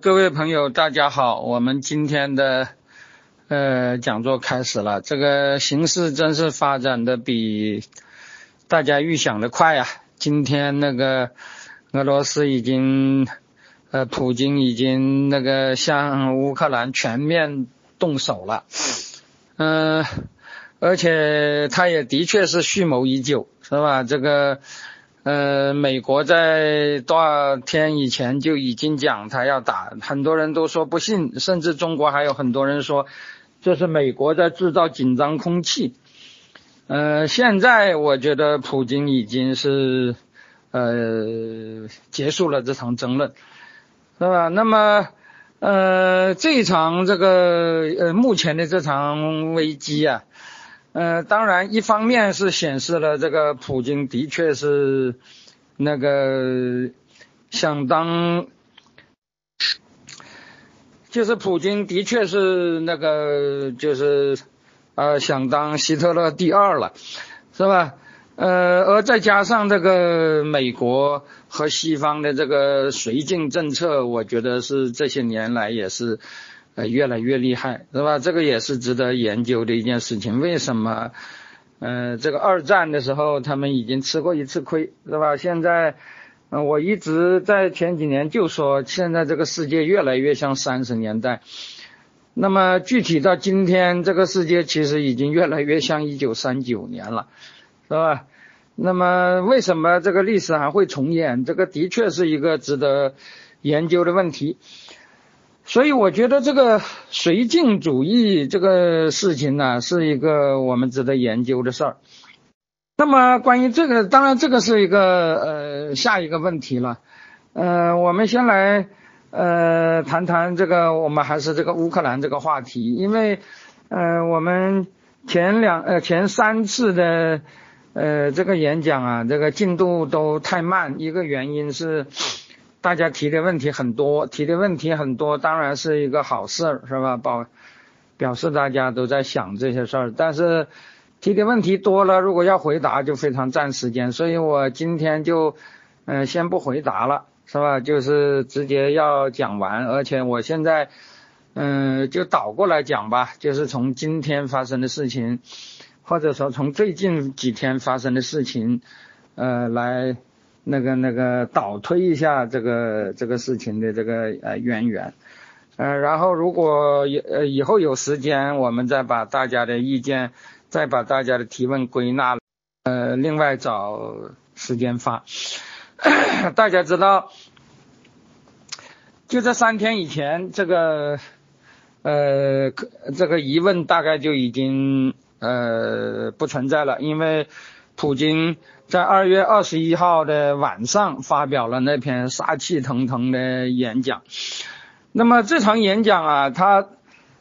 各位朋友，大家好，我们今天的呃讲座开始了。这个形势真是发展的比大家预想的快呀！今天那个俄罗斯已经呃，普京已经那个向乌克兰全面动手了，嗯，而且他也的确是蓄谋已久，是吧？这个。呃，美国在多少天以前就已经讲他要打，很多人都说不信，甚至中国还有很多人说这是美国在制造紧张空气。呃，现在我觉得普京已经是呃结束了这场争论，是吧？那么呃这场这个呃目前的这场危机啊。呃，当然，一方面是显示了这个普京的确是那个想当，就是普京的确是那个就是呃想当希特勒第二了，是吧？呃，而再加上这个美国和西方的这个绥靖政策，我觉得是这些年来也是。呃，越来越厉害，是吧？这个也是值得研究的一件事情。为什么？呃，这个二战的时候他们已经吃过一次亏，是吧？现在，我一直在前几年就说，现在这个世界越来越像三十年代。那么具体到今天，这个世界其实已经越来越像一九三九年了，是吧？那么为什么这个历史还会重演？这个的确是一个值得研究的问题。所以我觉得这个绥靖主义这个事情呢，是一个我们值得研究的事儿。那么关于这个，当然这个是一个呃下一个问题了。呃，我们先来呃谈谈这个，我们还是这个乌克兰这个话题，因为呃我们前两呃前三次的呃这个演讲啊，这个进度都太慢，一个原因是。大家提的问题很多，提的问题很多，当然是一个好事，是吧？表表示大家都在想这些事儿。但是提的问题多了，如果要回答就非常占时间，所以我今天就嗯先不回答了，是吧？就是直接要讲完，而且我现在嗯就倒过来讲吧，就是从今天发生的事情，或者说从最近几天发生的事情，呃来。那个那个倒推一下这个这个事情的这个呃渊源，呃，然后如果以呃以后有时间，我们再把大家的意见，再把大家的提问归纳，呃，另外找时间发。大家知道，就这三天以前，这个呃这个疑问大概就已经呃不存在了，因为普京。在二月二十一号的晚上，发表了那篇杀气腾腾的演讲。那么这场演讲啊，他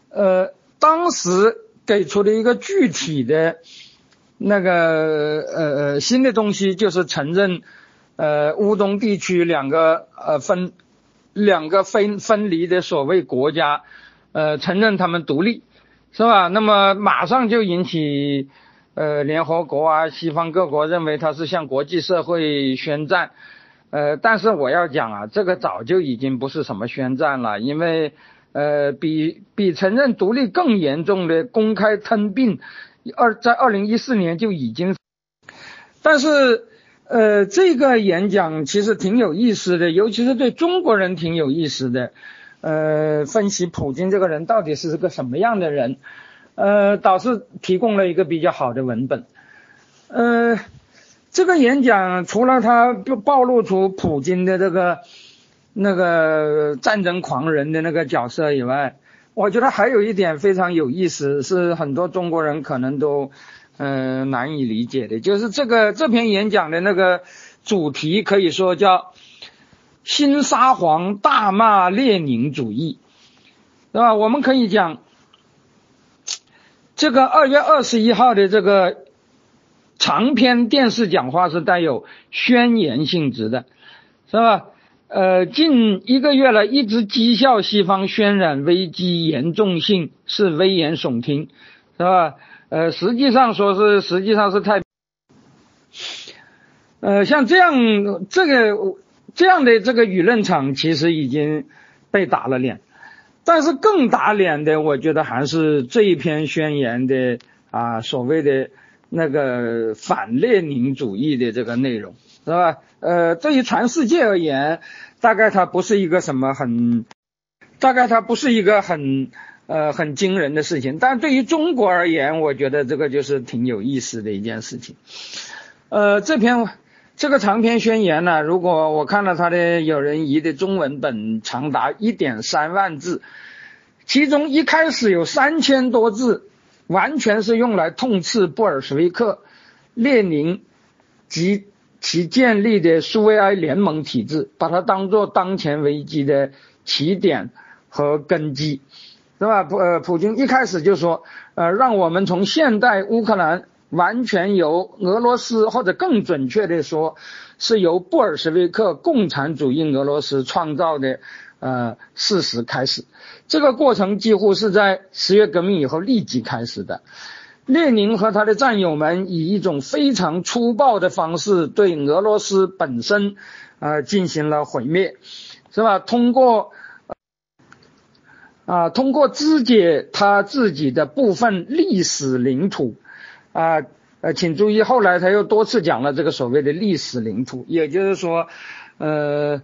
呃当时给出的一个具体的那个呃呃新的东西，就是承认呃乌东地区两个呃分两个分分离的所谓国家，呃承认他们独立，是吧？那么马上就引起。呃，联合国啊，西方各国认为他是向国际社会宣战，呃，但是我要讲啊，这个早就已经不是什么宣战了，因为呃，比比承认独立更严重的公开吞并，二在二零一四年就已经，但是呃，这个演讲其实挺有意思的，尤其是对中国人挺有意思的，呃，分析普京这个人到底是个什么样的人。呃，导师提供了一个比较好的文本。呃，这个演讲除了他暴露出普京的这个那个战争狂人的那个角色以外，我觉得还有一点非常有意思，是很多中国人可能都呃难以理解的，就是这个这篇演讲的那个主题可以说叫新沙皇大骂列宁主义，是吧？我们可以讲。这个二月二十一号的这个长篇电视讲话是带有宣言性质的，是吧？呃，近一个月了，一直讥笑西方渲染危机严重性是危言耸听，是吧？呃，实际上说是实际上是太，呃，像这样这个这样的这个舆论场其实已经。被打了脸。但是更打脸的，我觉得还是这一篇宣言的啊所谓的那个反列宁主义的这个内容，是吧？呃，对于全世界而言，大概它不是一个什么很，大概它不是一个很呃很惊人的事情，但对于中国而言，我觉得这个就是挺有意思的一件事情。呃，这篇这个长篇宣言呢，如果我看了他的有人译的中文本，长达一点三万字，其中一开始有三千多字，完全是用来痛斥布尔什维克、列宁及其建立的苏维埃联盟体制，把它当做当前危机的起点和根基，是吧？普呃，普京一开始就说，呃，让我们从现代乌克兰。完全由俄罗斯，或者更准确的说，是由布尔什维克共产主义俄罗斯创造的呃事实开始。这个过程几乎是在十月革命以后立即开始的。列宁和他的战友们以一种非常粗暴的方式对俄罗斯本身啊进行了毁灭，是吧？通过啊通过肢解他自己的部分历史领土。啊，呃，请注意，后来他又多次讲了这个所谓的历史领土，也就是说，呃，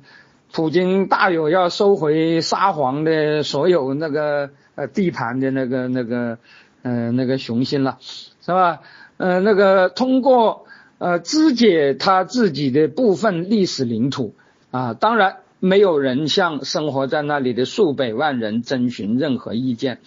普京大有要收回沙皇的所有那个呃地盘的那个那个呃那个雄心了，是吧？呃，那个通过呃肢解他自己的部分历史领土啊，当然没有人向生活在那里的数百万人征询任何意见。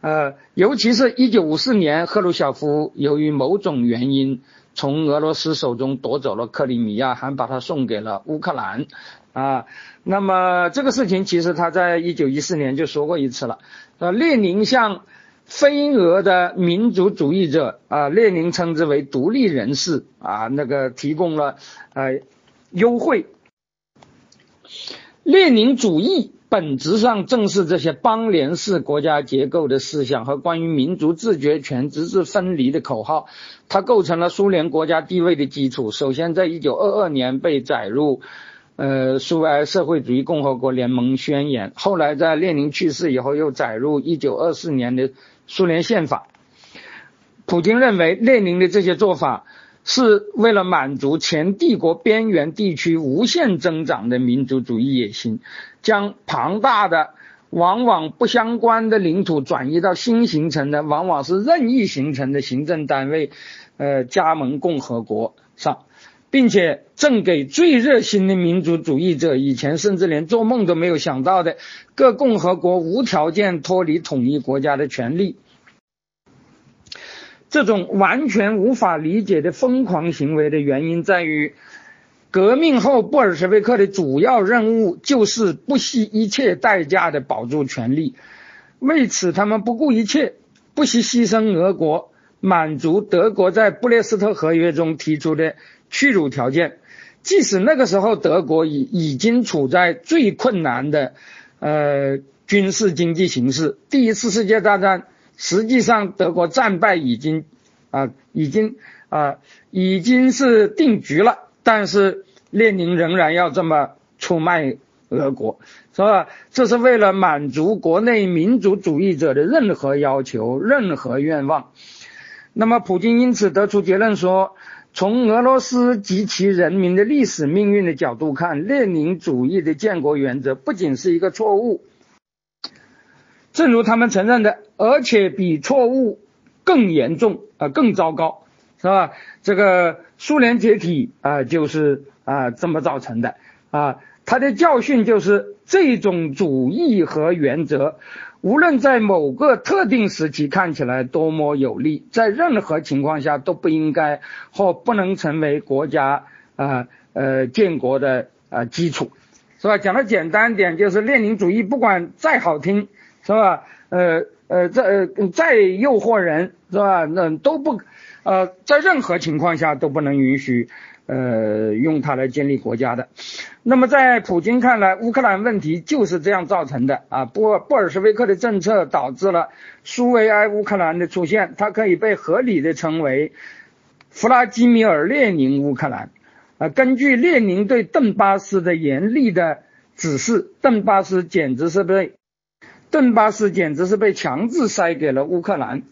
呃，尤其是一九五四年，赫鲁晓夫由于某种原因从俄罗斯手中夺走了克里米亚，还把它送给了乌克兰，啊，那么这个事情其实他在一九一四年就说过一次了。呃，列宁向非俄的民族主义者啊，列宁称之为独立人士啊，那个提供了呃优惠。列宁主义。本质上正是这些邦联式国家结构的思想和关于民族自决权直至分离的口号，它构成了苏联国家地位的基础。首先，在一九二二年被载入，呃，苏维埃社会主义共和国联盟宣言，后来在列宁去世以后又载入一九二四年的苏联宪法。普京认为，列宁的这些做法。是为了满足前帝国边缘地区无限增长的民族主义野心，将庞大的、往往不相关的领土转移到新形成的、往往是任意形成的行政单位，呃，加盟共和国上，并且赠给最热心的民族主义者以前甚至连做梦都没有想到的各共和国无条件脱离统一国家的权利。这种完全无法理解的疯狂行为的原因在于，革命后布尔什维克的主要任务就是不惜一切代价的保住权力，为此他们不顾一切，不惜牺牲俄国，满足德国在布列斯特合约中提出的屈辱条件，即使那个时候德国已已经处在最困难的呃军事经济形势，第一次世界大战。实际上，德国战败已经，啊，已经啊，已经是定局了。但是列宁仍然要这么出卖俄国，是吧？这是为了满足国内民族主义者的任何要求、任何愿望。那么，普京因此得出结论说，从俄罗斯及其人民的历史命运的角度看，列宁主义的建国原则不仅是一个错误。正如他们承认的，而且比错误更严重啊，更糟糕，是吧？这个苏联解体啊，就是啊这么造成的啊。他的教训就是这种主义和原则，无论在某个特定时期看起来多么有利，在任何情况下都不应该或不能成为国家啊呃建国的啊基础，是吧？讲的简单点，就是列宁主义不管再好听。是吧？呃呃，再再诱惑人，是吧？那都不，呃，在任何情况下都不能允许，呃，用它来建立国家的。那么在普京看来，乌克兰问题就是这样造成的啊。布布尔什维克的政策导致了苏维埃乌克兰的出现，它可以被合理的称为弗拉基米尔列宁乌克兰。啊，根据列宁对邓巴斯的严厉的。指示，邓巴斯简直是被顿巴斯简直是被强制塞给了乌克兰。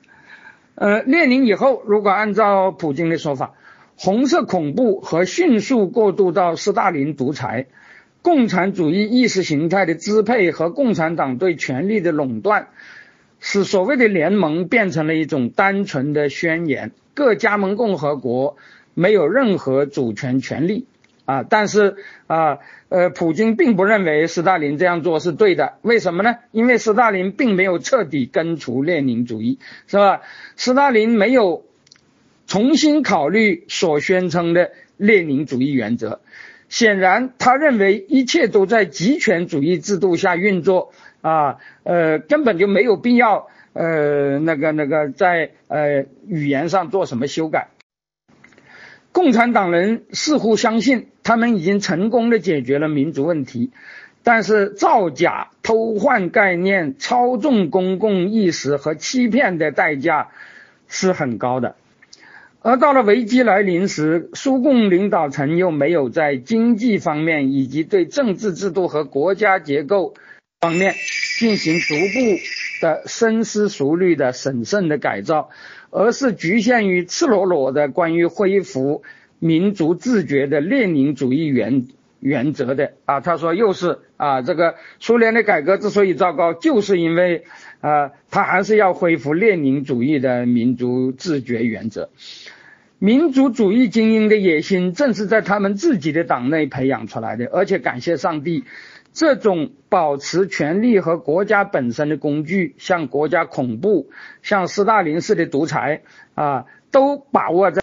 呃，列宁以后，如果按照普京的说法，红色恐怖和迅速过渡到斯大林独裁、共产主义意识形态的支配和共产党对权力的垄断，使所谓的联盟变成了一种单纯的宣言。各加盟共和国没有任何主权权利啊！但是啊，呃，普京并不认为斯大林这样做是对的。为什么呢？因为斯大林并没有彻底根除列宁主义，是吧？斯大林没有。重新考虑所宣称的列宁主义原则，显然他认为一切都在极权主义制度下运作啊，呃，根本就没有必要呃那个那个在呃语言上做什么修改。共产党人似乎相信他们已经成功的解决了民族问题，但是造假、偷换概念、操纵公共意识和欺骗的代价是很高的。而到了危机来临时，苏共领导层又没有在经济方面以及对政治制度和国家结构方面进行逐步的深思熟虑的审慎的改造，而是局限于赤裸裸的关于恢复民族自觉的列宁主义原原则的啊，他说又是啊，这个苏联的改革之所以糟糕，就是因为啊，他还是要恢复列宁主义的民族自觉原则。民族主义精英的野心正是在他们自己的党内培养出来的，而且感谢上帝，这种保持权力和国家本身的工具，像国家恐怖、像斯大林式的独裁啊，都把握在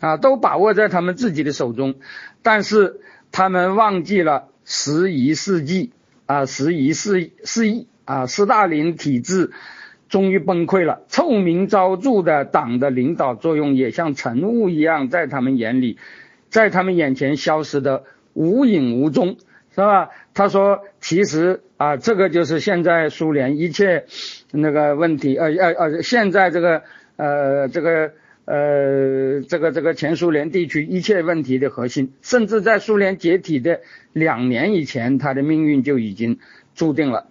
啊，都把握在他们自己的手中。但是他们忘记了十一世纪啊，十一世世纪啊，斯大林体制。终于崩溃了，臭名昭著的党的领导作用也像晨雾一样，在他们眼里，在他们眼前消失的无影无踪，是吧？他说，其实啊，这个就是现在苏联一切那个问题，呃呃呃，现在这个呃这个呃这个这个前苏联地区一切问题的核心，甚至在苏联解体的两年以前，他的命运就已经注定了。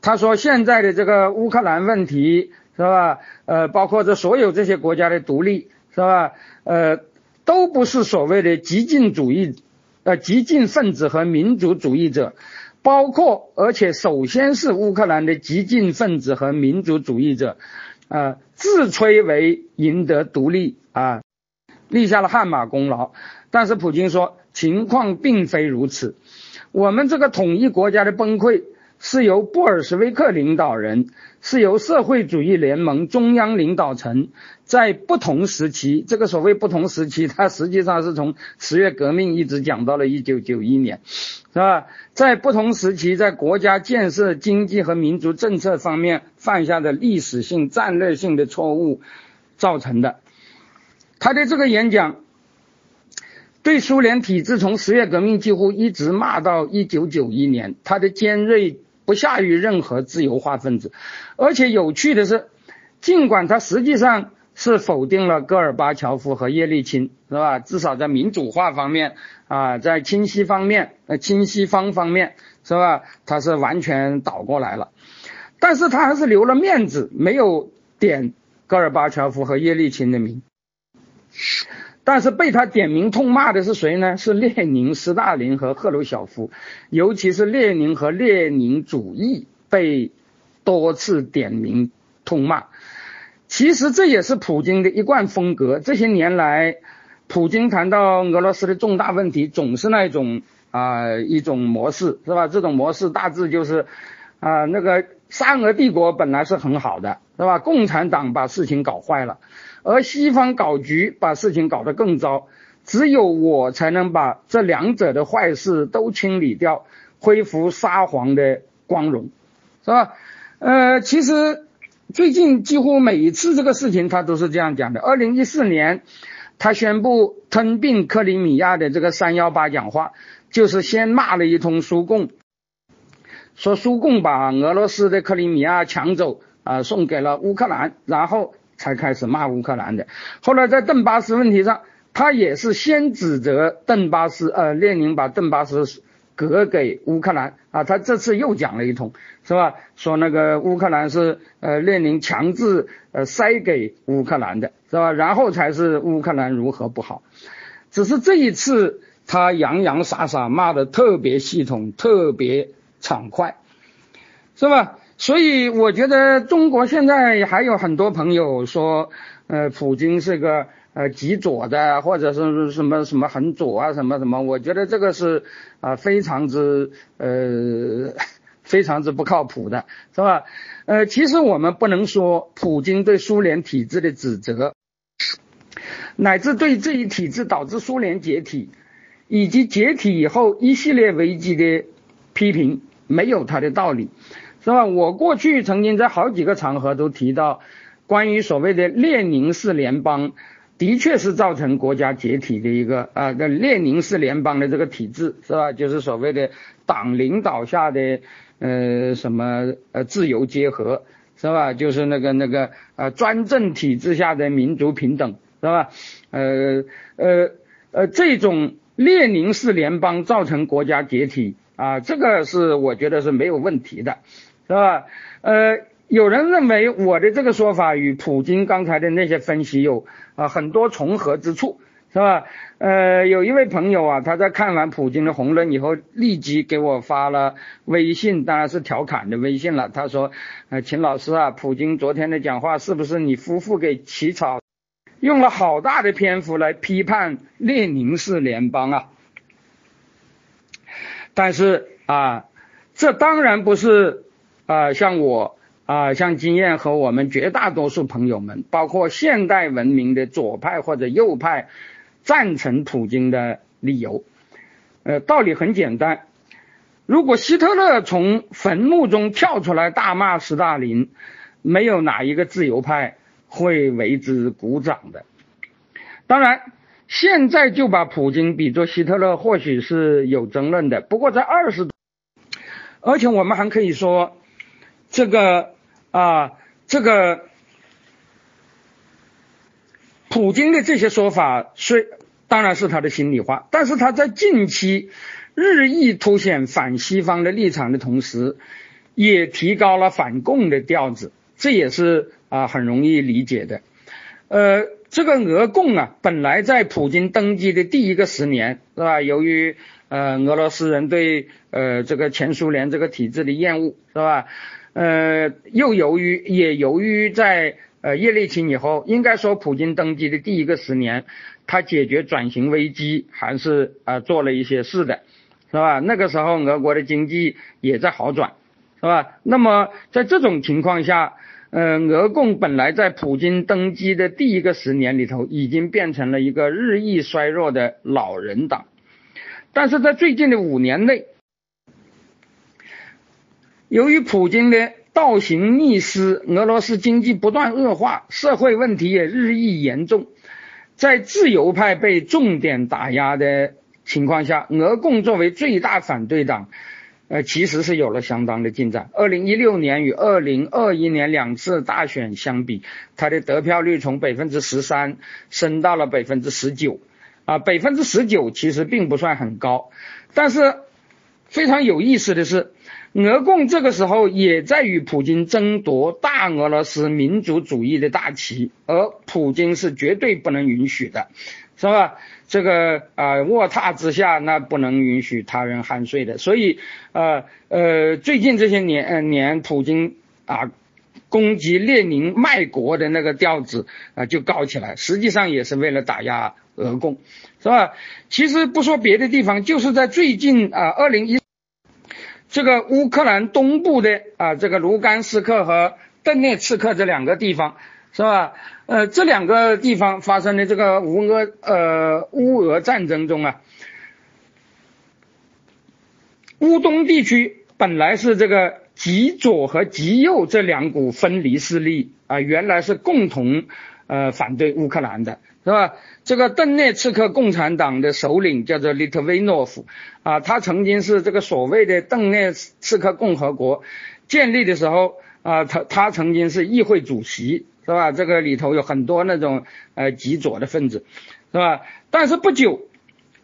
他说：“现在的这个乌克兰问题是吧？呃，包括这所有这些国家的独立是吧？呃，都不是所谓的激进主义，呃，激进分子和民族主义者，包括而且首先是乌克兰的激进分子和民族主义者，啊，自吹为赢得独立啊，立下了汗马功劳。但是普京说，情况并非如此，我们这个统一国家的崩溃。”是由布尔什维克领导人，是由社会主义联盟中央领导层在不同时期，这个所谓不同时期，它实际上是从十月革命一直讲到了一九九一年，是吧？在不同时期，在国家建设、经济和民族政策方面犯下的历史性、战略性的错误造成的。他的这个演讲，对苏联体制从十月革命几乎一直骂到一九九一年，他的尖锐。不下于任何自由化分子，而且有趣的是，尽管他实际上是否定了戈尔巴乔夫和叶利钦，是吧？至少在民主化方面啊，在清晰方面、呃清西方方面，是吧？他是完全倒过来了，但是他还是留了面子，没有点戈尔巴乔夫和叶利钦的名。但是被他点名痛骂的是谁呢？是列宁、斯大林和赫鲁晓夫，尤其是列宁和列宁主义被多次点名痛骂。其实这也是普京的一贯风格。这些年来，普京谈到俄罗斯的重大问题，总是那种啊一种模式，是吧？这种模式大致就是啊那个沙俄帝国本来是很好的，是吧？共产党把事情搞坏了。而西方搞局，把事情搞得更糟。只有我才能把这两者的坏事都清理掉，恢复沙皇的光荣，是吧？呃，其实最近几乎每一次这个事情，他都是这样讲的。二零一四年，他宣布吞并克里米亚的这个三幺八讲话，就是先骂了一通苏共，说苏共把俄罗斯的克里米亚抢走啊，送给了乌克兰，然后。才开始骂乌克兰的，后来在顿巴斯问题上，他也是先指责顿巴斯，呃，列宁把顿巴斯割给乌克兰啊，他这次又讲了一通，是吧？说那个乌克兰是呃列宁强制呃塞给乌克兰的，是吧？然后才是乌克兰如何不好，只是这一次他洋洋洒洒骂的特别系统，特别畅快，是吧？所以我觉得中国现在还有很多朋友说，呃，普京是个。呃，极左的，或者是什么什么很左啊，什么什么，我觉得这个是啊，非常之呃，非常之不靠谱的，是吧？呃，其实我们不能说普京对苏联体制的指责，乃至对这一体制导致苏联解体，以及解体以后一系列危机的批评，没有他的道理，是吧？我过去曾经在好几个场合都提到，关于所谓的列宁式联邦。的确是造成国家解体的一个啊，个列宁式联邦的这个体制是吧？就是所谓的党领导下的呃什么呃自由结合是吧？就是那个那个呃专政体制下的民族平等是吧？呃呃呃这种列宁式联邦造成国家解体啊，这个是我觉得是没有问题的，是吧？呃。有人认为我的这个说法与普京刚才的那些分析有啊很多重合之处，是吧？呃，有一位朋友啊，他在看完普京的红论以后，立即给我发了微信，当然是调侃的微信了。他说：“呃，秦老师啊，普京昨天的讲话是不是你夫妇给起草？用了好大的篇幅来批判列宁式联邦啊？但是啊，这当然不是啊，像我。”啊，像经验和我们绝大多数朋友们，包括现代文明的左派或者右派，赞成普京的理由，呃，道理很简单。如果希特勒从坟墓中跳出来大骂斯大林，没有哪一个自由派会为之鼓掌的。当然，现在就把普京比作希特勒，或许是有争论的。不过在二十，而且我们还可以说。这个啊，这个普京的这些说法，虽当然是他的心里话，但是他在近期日益凸显反西方的立场的同时，也提高了反共的调子，这也是啊很容易理解的。呃，这个俄共啊，本来在普京登基的第一个十年，是吧？由于呃俄罗斯人对呃这个前苏联这个体制的厌恶，是吧？呃，又由于也由于在呃叶利钦以后，应该说普京登基的第一个十年，他解决转型危机还是啊做了一些事的，是吧？那个时候俄国的经济也在好转，是吧？那么在这种情况下，呃，俄共本来在普京登基的第一个十年里头，已经变成了一个日益衰弱的老人党，但是在最近的五年内。由于普京的倒行逆施，俄罗斯经济不断恶化，社会问题也日益严重。在自由派被重点打压的情况下，俄共作为最大反对党，呃，其实是有了相当的进展。二零一六年与二零二一年两次大选相比，它的得票率从百分之十三升到了百分之十九，啊，百分之十九其实并不算很高，但是非常有意思的是。俄共这个时候也在与普京争夺大俄罗斯民族主义的大旗，而普京是绝对不能允许的，是吧？这个啊，卧榻之下那不能允许他人酣睡的。所以，呃呃，最近这些年年，普京啊攻击列宁卖国的那个调子啊就高起来，实际上也是为了打压俄共，是吧？其实不说别的地方，就是在最近啊，二零一。这个乌克兰东部的啊，这个卢甘斯克和顿涅茨克这两个地方，是吧？呃，这两个地方发生的这个乌俄呃乌俄战争中啊，乌东地区本来是这个极左和极右这两股分离势力啊，原来是共同呃反对乌克兰的。是吧？这个顿涅茨克共产党的首领叫做利特维诺夫啊，他曾经是这个所谓的邓涅茨克共和国建立的时候啊，他他曾经是议会主席，是吧？这个里头有很多那种呃极左的分子，是吧？但是不久，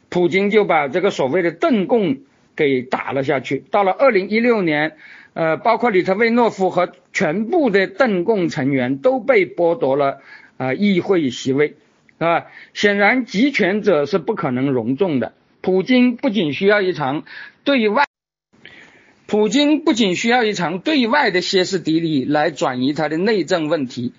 普京就把这个所谓的邓共给打了下去。到了二零一六年，呃，包括里特维诺夫和全部的邓共成员都被剥夺了啊议会席位，啊？显然集权者是不可能容众的。普京不仅需要一场对外，普京不仅需要一场对外的歇斯底里来转移他的内政问题，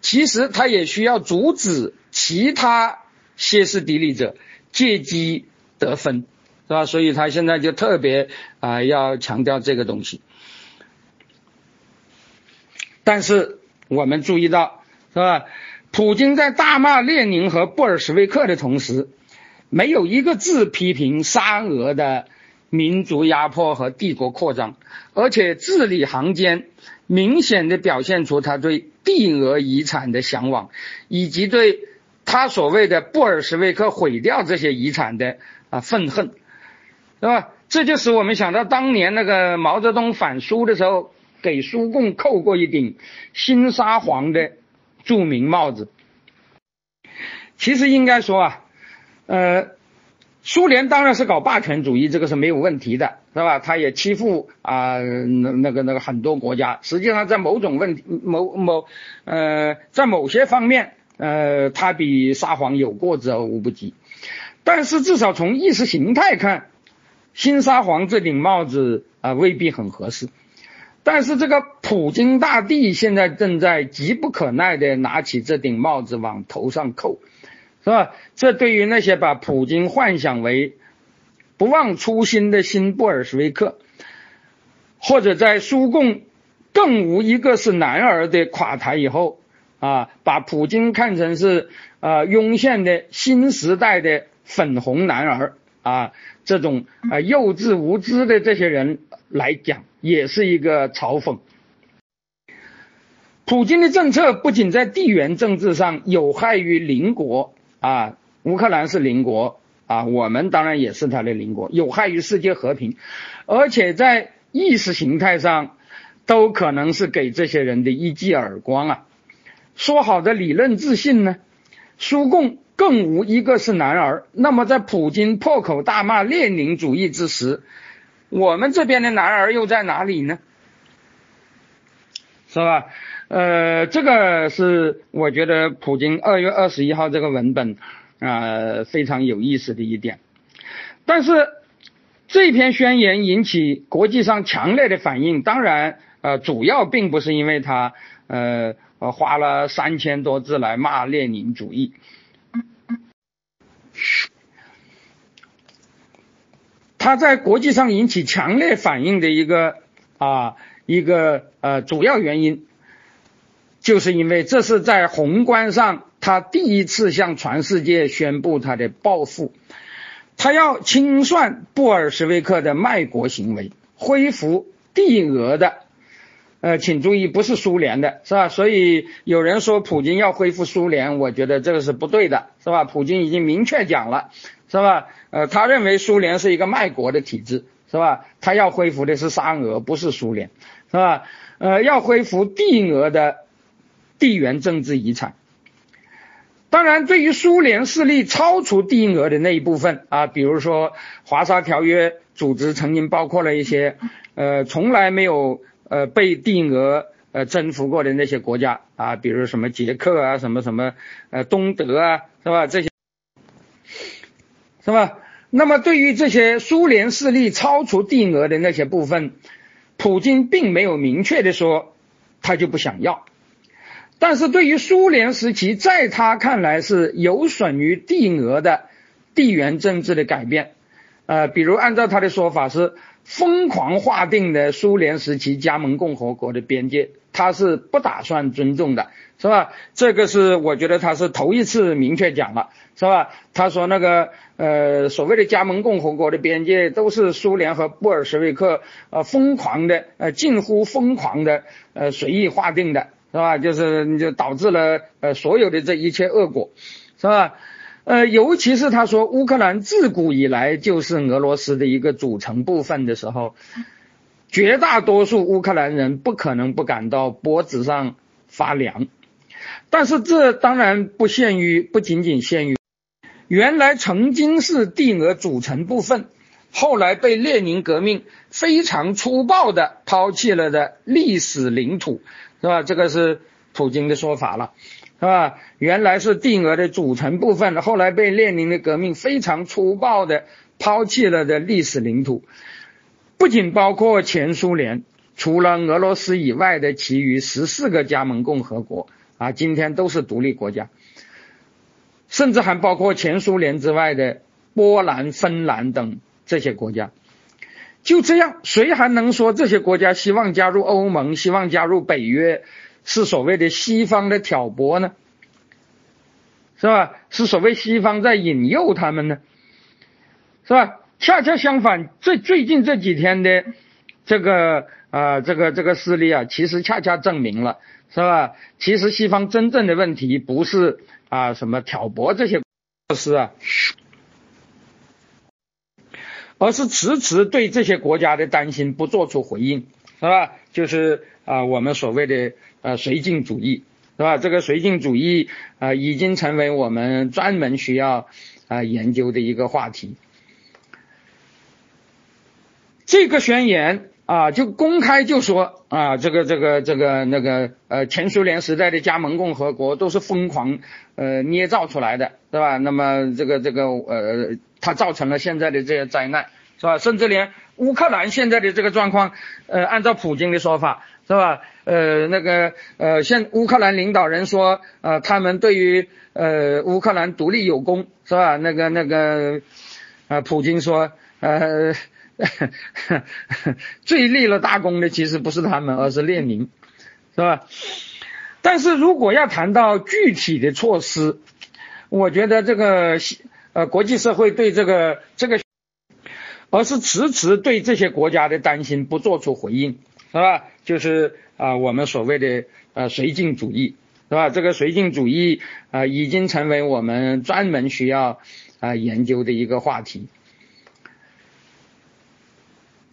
其实他也需要阻止其他歇斯底里者借机得分。是吧？所以他现在就特别啊要强调这个东西。但是我们注意到，是吧？普京在大骂列宁和布尔什维克的同时，没有一个字批评沙俄的民族压迫和帝国扩张，而且字里行间明显的表现出他对帝俄遗产的向往，以及对他所谓的布尔什维克毁掉这些遗产的啊愤恨。是吧？这就使我们想到当年那个毛泽东反苏的时候，给苏共扣过一顶新沙皇的著名帽子。其实应该说啊，呃，苏联当然是搞霸权主义，这个是没有问题的，是吧？他也欺负啊那那个那个很多国家。实际上，在某种问题、某某呃，在某些方面，呃，他比沙皇有过之而无不及。但是至少从意识形态看，新沙皇这顶帽子啊未必很合适，但是这个普京大帝现在正在急不可耐的拿起这顶帽子往头上扣，是吧？这对于那些把普京幻想为不忘初心的新布尔什维克，或者在苏共更无一个是男儿的垮台以后啊，把普京看成是啊涌现的新时代的粉红男儿。啊，这种啊幼稚无知的这些人来讲，也是一个嘲讽。普京的政策不仅在地缘政治上有害于邻国啊，乌克兰是邻国啊，我们当然也是他的邻国，有害于世界和平，而且在意识形态上都可能是给这些人的一记耳光啊。说好的理论自信呢？苏共。更无一个是男儿。那么，在普京破口大骂列宁主义之时，我们这边的男儿又在哪里呢？是吧？呃，这个是我觉得普京二月二十一号这个文本啊非常有意思的一点。但是这篇宣言引起国际上强烈的反应，当然呃主要并不是因为他呃花了三千多字来骂列宁主义。他在国际上引起强烈反应的一个啊一个呃主要原因，就是因为这是在宏观上他第一次向全世界宣布他的报复，他要清算布尔什维克的卖国行为，恢复帝俄的。呃，请注意，不是苏联的，是吧？所以有人说普京要恢复苏联，我觉得这个是不对的，是吧？普京已经明确讲了，是吧？呃，他认为苏联是一个卖国的体制，是吧？他要恢复的是沙俄，不是苏联，是吧？呃，要恢复帝俄的地缘政治遗产。当然，对于苏联势力超出帝俄的那一部分啊，比如说华沙条约组织曾经包括了一些呃从来没有。呃，被帝俄呃征服过的那些国家啊，比如什么捷克啊，什么什么呃东德啊，是吧？这些是吧？那么对于这些苏联势力超出帝俄的那些部分，普京并没有明确的说他就不想要，但是对于苏联时期在他看来是有损于帝俄的地缘政治的改变，呃，比如按照他的说法是。疯狂划定的苏联时期加盟共和国的边界，他是不打算尊重的，是吧？这个是我觉得他是头一次明确讲了，是吧？他说那个呃所谓的加盟共和国的边界都是苏联和布尔什维克呃疯狂的呃近乎疯狂的呃随意划定的，是吧？就是就导致了呃所有的这一切恶果，是吧？呃，尤其是他说乌克兰自古以来就是俄罗斯的一个组成部分的时候，绝大多数乌克兰人不可能不感到脖子上发凉。但是这当然不限于，不仅仅限于原来曾经是帝俄组成部分，后来被列宁革命非常粗暴的抛弃了的历史领土，是吧？这个是普京的说法了，是吧？原来是帝俄的组成部分，后来被列宁的革命非常粗暴的抛弃了的历史领土，不仅包括前苏联，除了俄罗斯以外的其余十四个加盟共和国啊，今天都是独立国家，甚至还包括前苏联之外的波兰、芬兰等。这些国家就这样，谁还能说这些国家希望加入欧盟、希望加入北约是所谓的西方的挑拨呢？是吧？是所谓西方在引诱他们呢？是吧？恰恰相反，最最近这几天的这个啊，这个这个事例啊，其实恰恰证明了，是吧？其实西方真正的问题不是啊什么挑拨这些措施啊。而是迟迟对这些国家的担心不做出回应，是吧？就是啊，我们所谓的呃绥靖主义，是吧？这个绥靖主义啊，已经成为我们专门需要啊研究的一个话题。这个宣言啊，就公开就说啊，这个这个这个那个呃前苏联时代的加盟共和国都是疯狂呃捏造出来的，是吧？那么这个这个呃。它造成了现在的这些灾难，是吧？甚至连乌克兰现在的这个状况，呃，按照普京的说法，是吧？呃，那个呃，现乌克兰领导人说，呃，他们对于呃乌克兰独立有功，是吧？那个那个，呃，普京说，呃，最立了大功的其实不是他们，而是列宁，是吧？但是如果要谈到具体的措施，我觉得这个。呃，国际社会对这个这个，而是迟迟对这些国家的担心不做出回应，是吧？就是啊，我们所谓的呃绥靖主义，是吧？这个绥靖主义啊，已经成为我们专门需要啊研究的一个话题。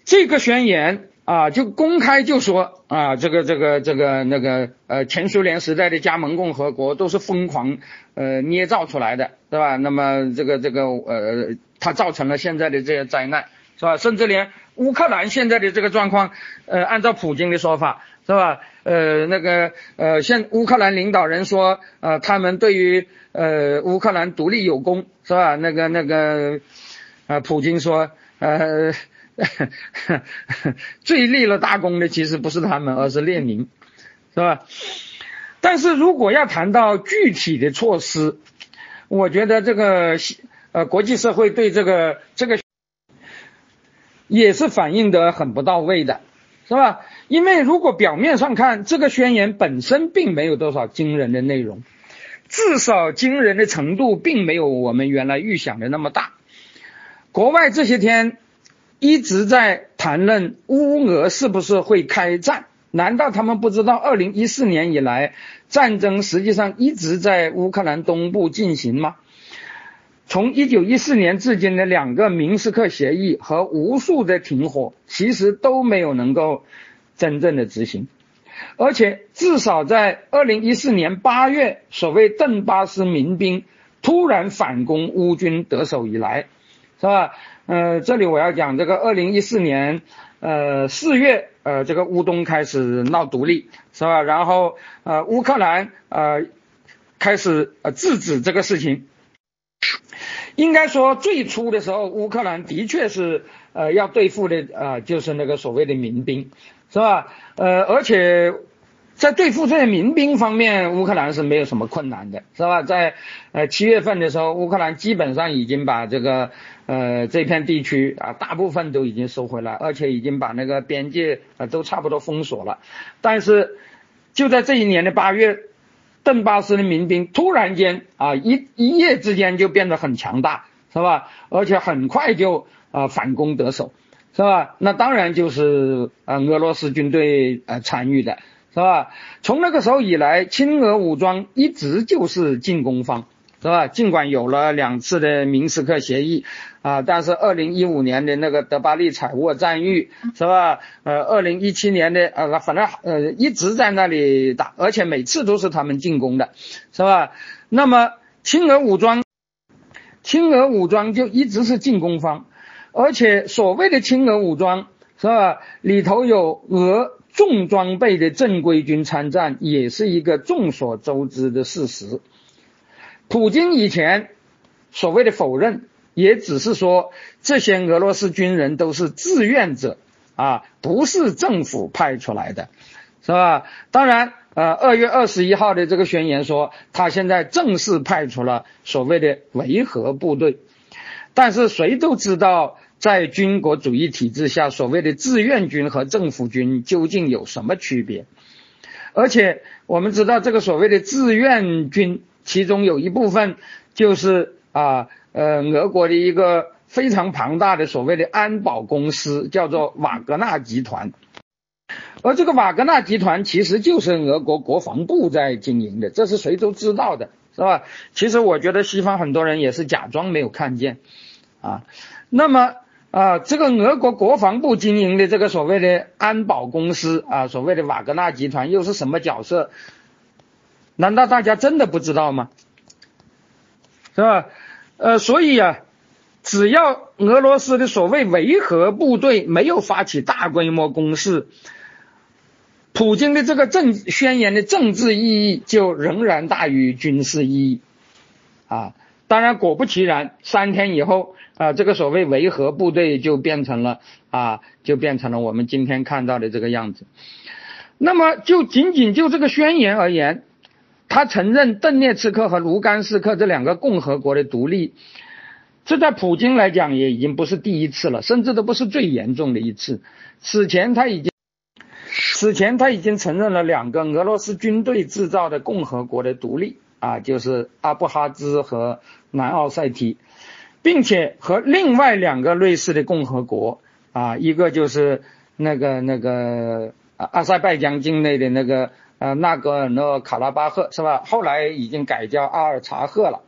这个宣言。啊，就公开就说啊，这个这个这个那个呃，前苏联时代的加盟共和国都是疯狂呃捏造出来的，是吧？那么这个这个呃，它造成了现在的这些灾难，是吧？甚至连乌克兰现在的这个状况，呃，按照普京的说法，是吧？呃，那个呃，现乌克兰领导人说，呃，他们对于呃乌克兰独立有功，是吧？那个那个呃，普京说，呃。最立了大功的其实不是他们，而是列宁，是吧？但是如果要谈到具体的措施，我觉得这个呃国际社会对这个这个也是反映的很不到位的，是吧？因为如果表面上看，这个宣言本身并没有多少惊人的内容，至少惊人的程度并没有我们原来预想的那么大。国外这些天。一直在谈论乌俄是不是会开战？难道他们不知道，二零一四年以来，战争实际上一直在乌克兰东部进行吗？从一九一四年至今的两个明斯克协议和无数的停火，其实都没有能够真正的执行。而且，至少在二零一四年八月，所谓顿巴斯民兵突然反攻乌军得手以来，是吧？呃，这里我要讲这个，二零一四年，呃，四月，呃，这个乌东开始闹独立，是吧？然后，呃，乌克兰，呃，开始呃制止这个事情。应该说，最初的时候，乌克兰的确是呃要对付的，呃，就是那个所谓的民兵，是吧？呃，而且。在对付这些民兵方面，乌克兰是没有什么困难的，是吧？在呃七月份的时候，乌克兰基本上已经把这个呃这片地区啊大部分都已经收回来，而且已经把那个边界啊都差不多封锁了。但是就在这一年的八月，顿巴斯的民兵突然间啊一一夜之间就变得很强大，是吧？而且很快就啊反攻得手，是吧？那当然就是啊俄罗斯军队呃参与的。是吧？从那个时候以来，亲俄武装一直就是进攻方，是吧？尽管有了两次的明斯克协议啊，但是二零一五年的那个德巴利采沃战役，是吧？呃，二零一七年的呃，反正呃一直在那里打，而且每次都是他们进攻的，是吧？那么亲俄武装，亲俄武装就一直是进攻方，而且所谓的亲俄武装是吧？里头有俄重装备的正规军参战，也是一个众所周知的事实。普京以前所谓的否认，也只是说这些俄罗斯军人都是志愿者啊，不是政府派出来的，是吧？当然，呃，二月二十一号的这个宣言说，他现在正式派出了所谓的维和部队，但是谁都知道，在军国主义体制下，所谓的志愿军和政府军究竟有什么区别？而且我们知道，这个所谓的志愿军。其中有一部分就是啊呃俄国的一个非常庞大的所谓的安保公司，叫做瓦格纳集团。而这个瓦格纳集团其实就是俄国国防部在经营的，这是谁都知道的，是吧？其实我觉得西方很多人也是假装没有看见啊。那么啊，这个俄国国防部经营的这个所谓的安保公司啊，所谓的瓦格纳集团又是什么角色？难道大家真的不知道吗？是吧？呃，所以啊，只要俄罗斯的所谓维和部队没有发起大规模攻势，普京的这个政宣言的政治意义就仍然大于军事意义啊。当然，果不其然，三天以后啊，这个所谓维和部队就变成了啊，就变成了我们今天看到的这个样子。那么，就仅仅就这个宣言而言。他承认顿涅茨克和卢甘斯克这两个共和国的独立，这在普京来讲也已经不是第一次了，甚至都不是最严重的一次。此前他已经，此前他已经承认了两个俄罗斯军队制造的共和国的独立啊，就是阿布哈兹和南奥塞梯，并且和另外两个类似的共和国啊，一个就是那个那个阿塞拜疆境内的那个。呃，纳戈尔诺卡拉巴赫是吧？后来已经改叫阿尔察赫了。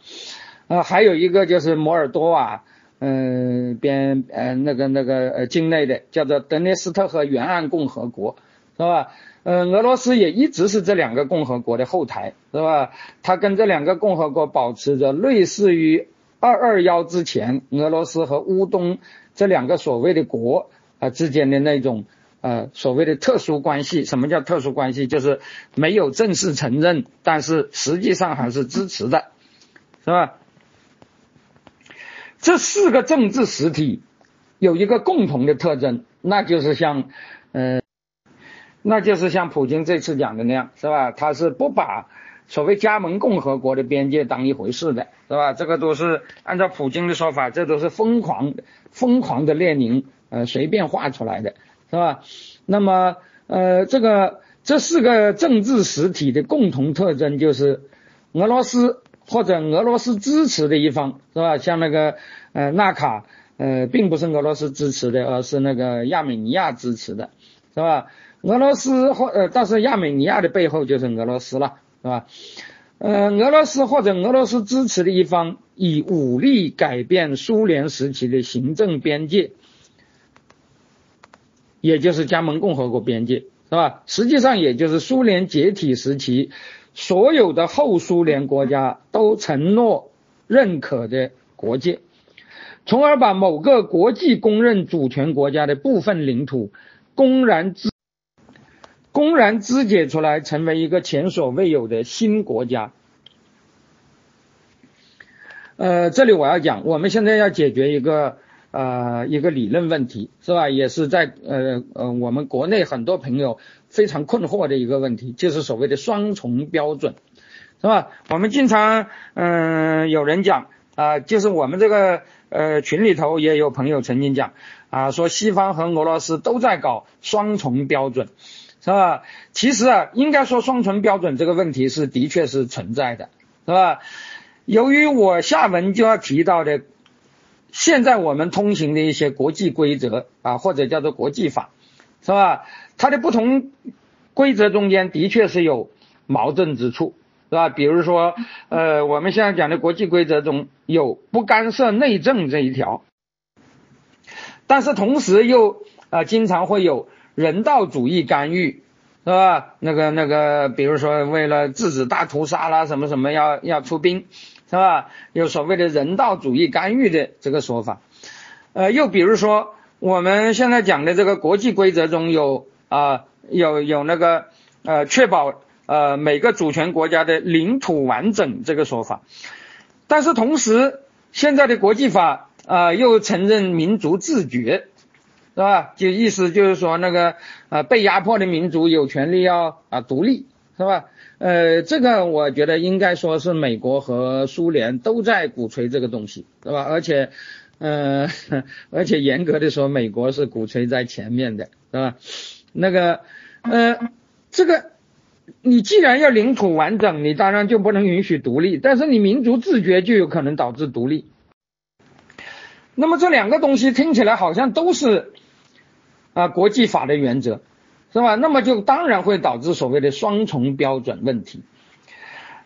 呃，还有一个就是摩尔多瓦，嗯，边呃那个那个呃境内的叫做德涅斯特河沿岸共和国，是吧？呃，俄罗斯也一直是这两个共和国的后台，是吧？它跟这两个共和国保持着类似于二二幺之前俄罗斯和乌东这两个所谓的国啊之间的那种。呃，所谓的特殊关系，什么叫特殊关系？就是没有正式承认，但是实际上还是支持的，是吧？这四个政治实体有一个共同的特征，那就是像，呃，那就是像普京这次讲的那样，是吧？他是不把所谓加盟共和国的边界当一回事的，是吧？这个都是按照普京的说法，这都是疯狂疯狂的列宁呃随便画出来的。是吧？那么，呃，这个这四个政治实体的共同特征就是，俄罗斯或者俄罗斯支持的一方，是吧？像那个呃纳卡，呃，并不是俄罗斯支持的，而是那个亚美尼亚支持的，是吧？俄罗斯或呃，但是亚美尼亚的背后就是俄罗斯了，是吧？呃，俄罗斯或者俄罗斯支持的一方以武力改变苏联时期的行政边界。也就是加盟共和国边界是吧？实际上也就是苏联解体时期所有的后苏联国家都承诺认可的国界，从而把某个国际公认主权国家的部分领土公然肢公然肢解出来，成为一个前所未有的新国家。呃，这里我要讲，我们现在要解决一个。呃，一个理论问题是吧？也是在呃呃，我们国内很多朋友非常困惑的一个问题，就是所谓的双重标准，是吧？我们经常嗯有人讲啊，就是我们这个呃群里头也有朋友曾经讲啊，说西方和俄罗斯都在搞双重标准，是吧？其实啊，应该说双重标准这个问题是的确是存在的，是吧？由于我下文就要提到的。现在我们通行的一些国际规则啊，或者叫做国际法，是吧？它的不同规则中间的确是有矛盾之处，是吧？比如说，呃，我们现在讲的国际规则中有不干涉内政这一条，但是同时又啊，经常会有人道主义干预，是吧？那个那个，比如说为了制止大屠杀啦，什么什么要要出兵。是吧？有所谓的人道主义干预的这个说法，呃，又比如说我们现在讲的这个国际规则中有啊有有那个呃确保呃每个主权国家的领土完整这个说法，但是同时现在的国际法啊又承认民族自决，是吧？就意思就是说那个呃被压迫的民族有权利要啊独立，是吧？呃，这个我觉得应该说是美国和苏联都在鼓吹这个东西，对吧？而且，呃，而且严格的说，美国是鼓吹在前面的，是吧？那个，呃，这个，你既然要领土完整，你当然就不能允许独立，但是你民族自觉就有可能导致独立。那么这两个东西听起来好像都是啊国际法的原则。是吧？那么就当然会导致所谓的双重标准问题。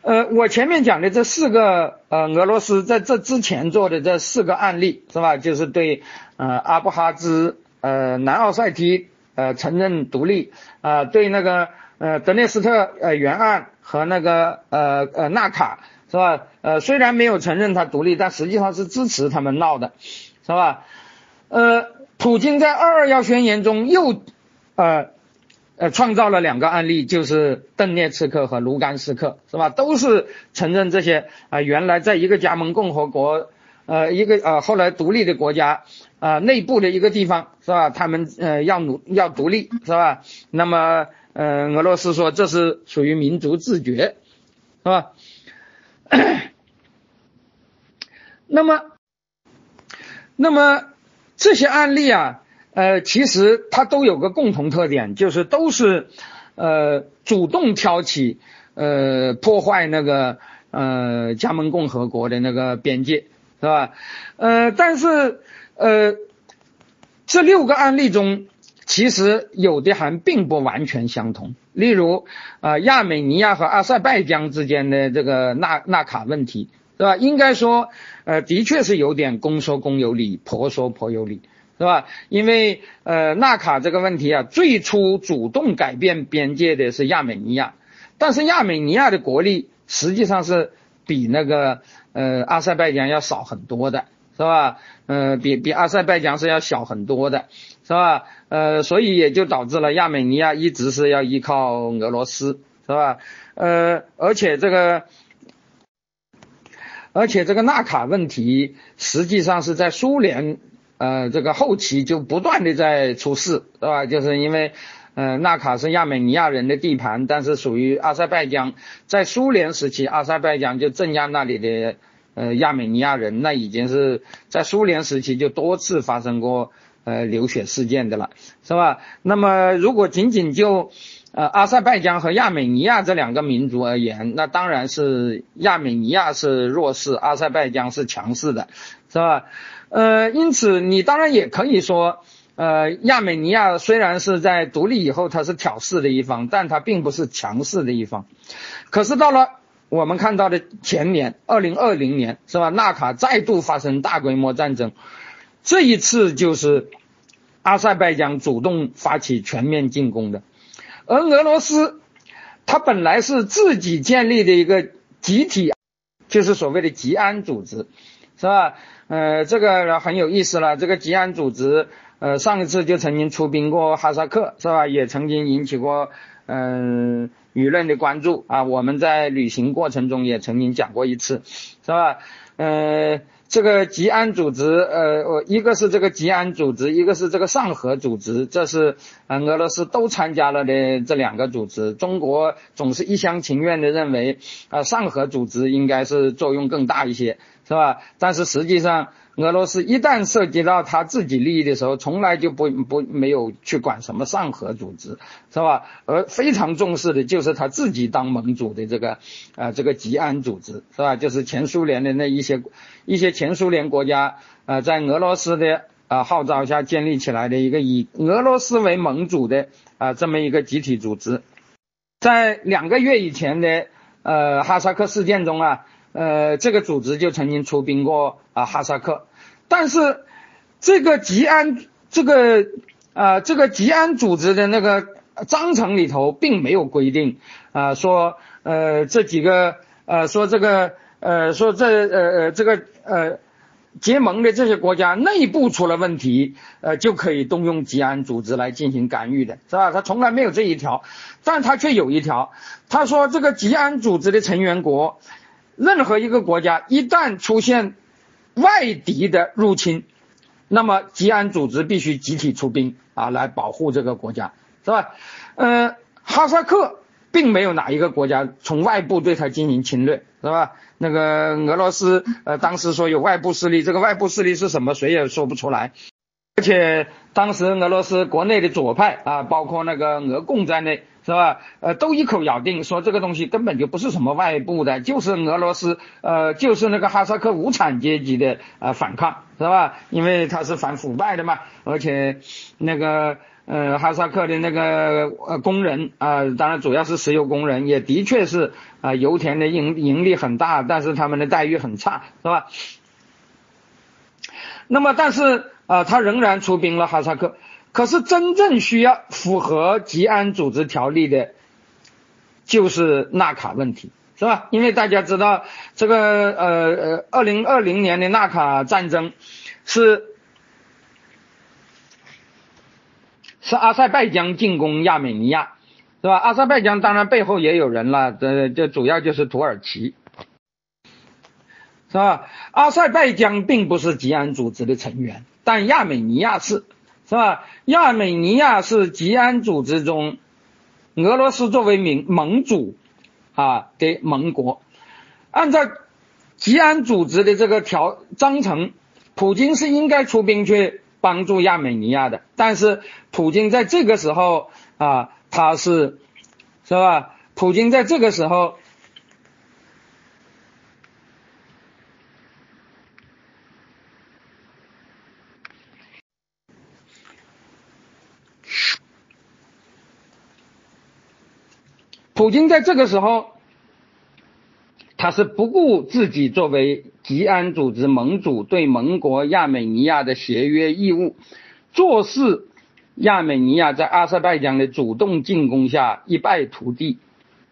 呃，我前面讲的这四个呃，俄罗斯在这之前做的这四个案例是吧？就是对呃阿布哈兹呃南奥塞梯呃承认独立啊，对那个呃德涅斯特呃沿岸和那个呃呃纳卡是吧？呃虽然没有承认它独立，但实际上是支持他们闹的，是吧？呃，普京在二二幺宣言中又呃。呃，创造了两个案例，就是邓涅茨克和卢甘斯克，是吧？都是承认这些啊，原来在一个加盟共和国，呃，一个呃后来独立的国家啊内部的一个地方，是吧？他们呃要努要独立，是吧？那么呃，俄罗斯说这是属于民族自觉，是吧？那么，那么这些案例啊。呃，其实它都有个共同特点，就是都是，呃，主动挑起，呃，破坏那个，呃，加盟共和国的那个边界，是吧？呃，但是，呃，这六个案例中，其实有的还并不完全相同。例如，啊，亚美尼亚和阿塞拜疆之间的这个纳纳卡问题，是吧？应该说，呃，的确是有点公说公有理，婆说婆有理。是吧？因为呃，纳卡这个问题啊，最初主动改变边界的是亚美尼亚，但是亚美尼亚的国力实际上是比那个呃阿塞拜疆要少很多的，是吧？呃，比比阿塞拜疆是要小很多的，是吧？呃，所以也就导致了亚美尼亚一直是要依靠俄罗斯，是吧？呃，而且这个，而且这个纳卡问题实际上是在苏联。呃，这个后期就不断的在出事，是吧？就是因为，呃，纳卡是亚美尼亚人的地盘，但是属于阿塞拜疆，在苏联时期，阿塞拜疆就镇压那里的呃亚美尼亚人，那已经是在苏联时期就多次发生过呃流血事件的了，是吧？那么如果仅仅就呃阿塞拜疆和亚美尼亚这两个民族而言，那当然是亚美尼亚是弱势，阿塞拜疆是强势的，是吧？呃，因此你当然也可以说，呃，亚美尼亚虽然是在独立以后它是挑事的一方，但它并不是强势的一方。可是到了我们看到的前年，二零二零年是吧？纳卡再度发生大规模战争，这一次就是阿塞拜疆主动发起全面进攻的，而俄罗斯，它本来是自己建立的一个集体，就是所谓的吉安组织，是吧？呃，这个很有意思了。这个吉安组织，呃，上一次就曾经出兵过哈萨克，是吧？也曾经引起过嗯舆论的关注啊。我们在旅行过程中也曾经讲过一次，是吧？呃，这个吉安组织，呃，一个是这个吉安组织，一个是这个上合组织，这是呃俄罗斯都参加了的这两个组织。中国总是一厢情愿的认为，啊，上合组织应该是作用更大一些。是吧？但是实际上，俄罗斯一旦涉及到他自己利益的时候，从来就不不没有去管什么上合组织，是吧？而非常重视的就是他自己当盟主的这个啊这个吉安组织，是吧？就是前苏联的那一些一些前苏联国家啊，在俄罗斯的啊号召下建立起来的一个以俄罗斯为盟主的啊这么一个集体组织，在两个月以前的呃哈萨克事件中啊。呃，这个组织就曾经出兵过啊哈萨克，但是这个吉安这个啊这个吉安组织的那个章程里头并没有规定啊说呃这几个呃说这个呃说这呃呃这个呃结盟的这些国家内部出了问题，呃，就可以动用吉安组织来进行干预的，是吧？他从来没有这一条，但他却有一条，他说这个吉安组织的成员国，任何一个国家一旦出现外敌的入侵，那么吉安组织必须集体出兵啊，来保护这个国家，是吧？呃，哈萨克并没有哪一个国家从外部对他进行侵略，是吧？那个俄罗斯呃，当时说有外部势力，这个外部势力是什么，谁也说不出来。而且当时俄罗斯国内的左派啊，包括那个俄共在内，是吧？呃，都一口咬定说这个东西根本就不是什么外部的，就是俄罗斯呃，就是那个哈萨克无产阶级的呃反抗，是吧？因为他是反腐败的嘛，而且那个。呃，哈萨克的那个呃工人啊，当然主要是石油工人，也的确是啊，油田的盈盈利很大，但是他们的待遇很差，是吧？那么，但是啊，他仍然出兵了哈萨克。可是，真正需要符合吉安组织条例的，就是纳卡问题，是吧？因为大家知道，这个呃呃，二零二零年的纳卡战争是。是阿塞拜疆进攻亚美尼亚，是吧？阿塞拜疆当然背后也有人了，这这主要就是土耳其，是吧？阿塞拜疆并不是吉安组织的成员，但亚美尼亚是，是吧？亚美尼亚是吉安组织中俄罗斯作为盟盟主啊的盟国，按照吉安组织的这个条章程，普京是应该出兵去。帮助亚美尼亚的，但是普京在这个时候啊，他是是吧？普京在这个时候，普京在这个时候。他是不顾自己作为吉安组织盟主对盟国亚美尼亚的协约义务，坐视亚美尼亚在阿塞拜疆的主动进攻下一败涂地，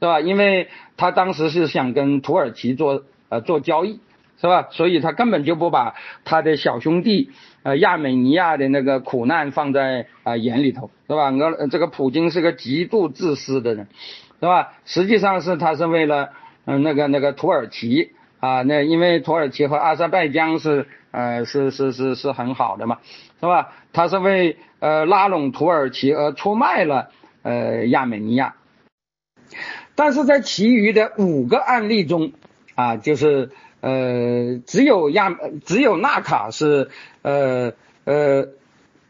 是吧？因为他当时是想跟土耳其做呃做交易，是吧？所以他根本就不把他的小兄弟呃亚美尼亚的那个苦难放在啊眼里头，是吧？俄这个普京是个极度自私的人，是吧？实际上是他是为了。嗯，那个那个土耳其啊，那因为土耳其和阿塞拜疆是呃是是是是很好的嘛，是吧？他是为呃拉拢土耳其而出卖了呃亚美尼亚，但是在其余的五个案例中啊，就是呃只有亚只有纳卡是呃呃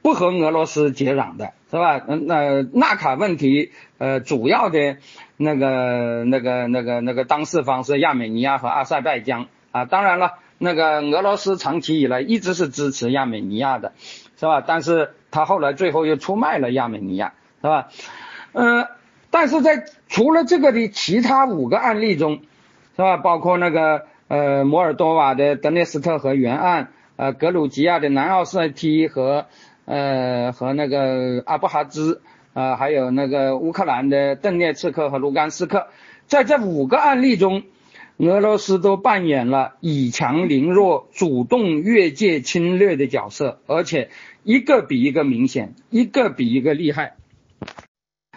不和俄罗斯接壤的，是吧？那纳卡问题呃主要的。那个、那个、那个、那个当事方是亚美尼亚和阿塞拜疆啊，当然了，那个俄罗斯长期以来一直是支持亚美尼亚的，是吧？但是他后来最后又出卖了亚美尼亚，是吧？呃，但是在除了这个的其他五个案例中，是吧？包括那个呃摩尔多瓦的德涅斯特河沿岸，呃格鲁吉亚的南奥塞梯和呃和那个阿布哈兹。啊，还有那个乌克兰的顿涅茨克和卢甘斯克，在这五个案例中，俄罗斯都扮演了以强凌弱、主动越界侵略的角色，而且一个比一个明显，一个比一个厉害。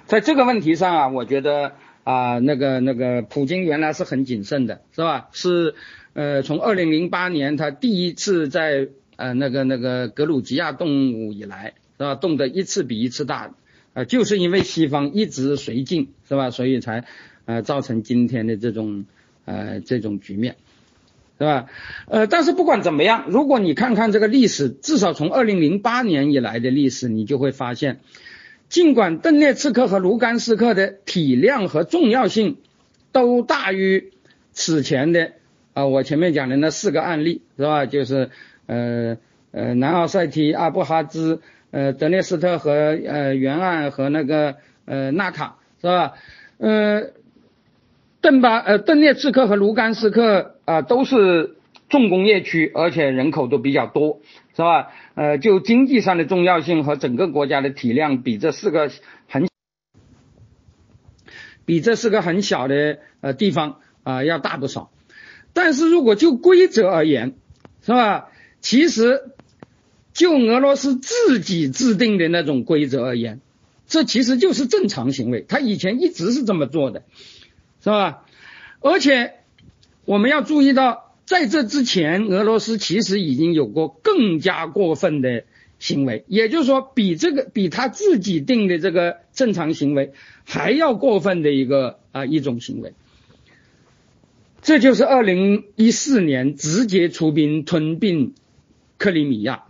在这个问题上啊，我觉得啊，那个那个普京原来是很谨慎的，是吧？是呃，从二零零八年他第一次在呃那个那个格鲁吉亚动武以来，是吧？动的一次比一次大。啊，就是因为西方一直绥靖，是吧？所以才呃造成今天的这种呃这种局面，是吧？呃，但是不管怎么样，如果你看看这个历史，至少从二零零八年以来的历史，你就会发现，尽管顿涅茨克和卢甘斯克的体量和重要性都大于此前的啊，我前面讲的那四个案例，是吧？就是呃呃南奥塞梯、阿布哈兹。呃，德涅斯特和呃沿岸和那个呃纳卡是吧？呃，顿巴呃顿涅茨克和卢甘斯克啊都是重工业区，而且人口都比较多，是吧？呃，就经济上的重要性和整个国家的体量比这四个很，比这四个很小的呃地方啊要大不少。但是如果就规则而言，是吧？其实就俄罗斯自己制定的那种规则而言，这其实就是正常行为。他以前一直是这么做的，是吧？而且我们要注意到，在这之前，俄罗斯其实已经有过更加过分的行为，也就是说，比这个比他自己定的这个正常行为还要过分的一个啊一种行为。这就是二零一四年直接出兵吞并克里米亚，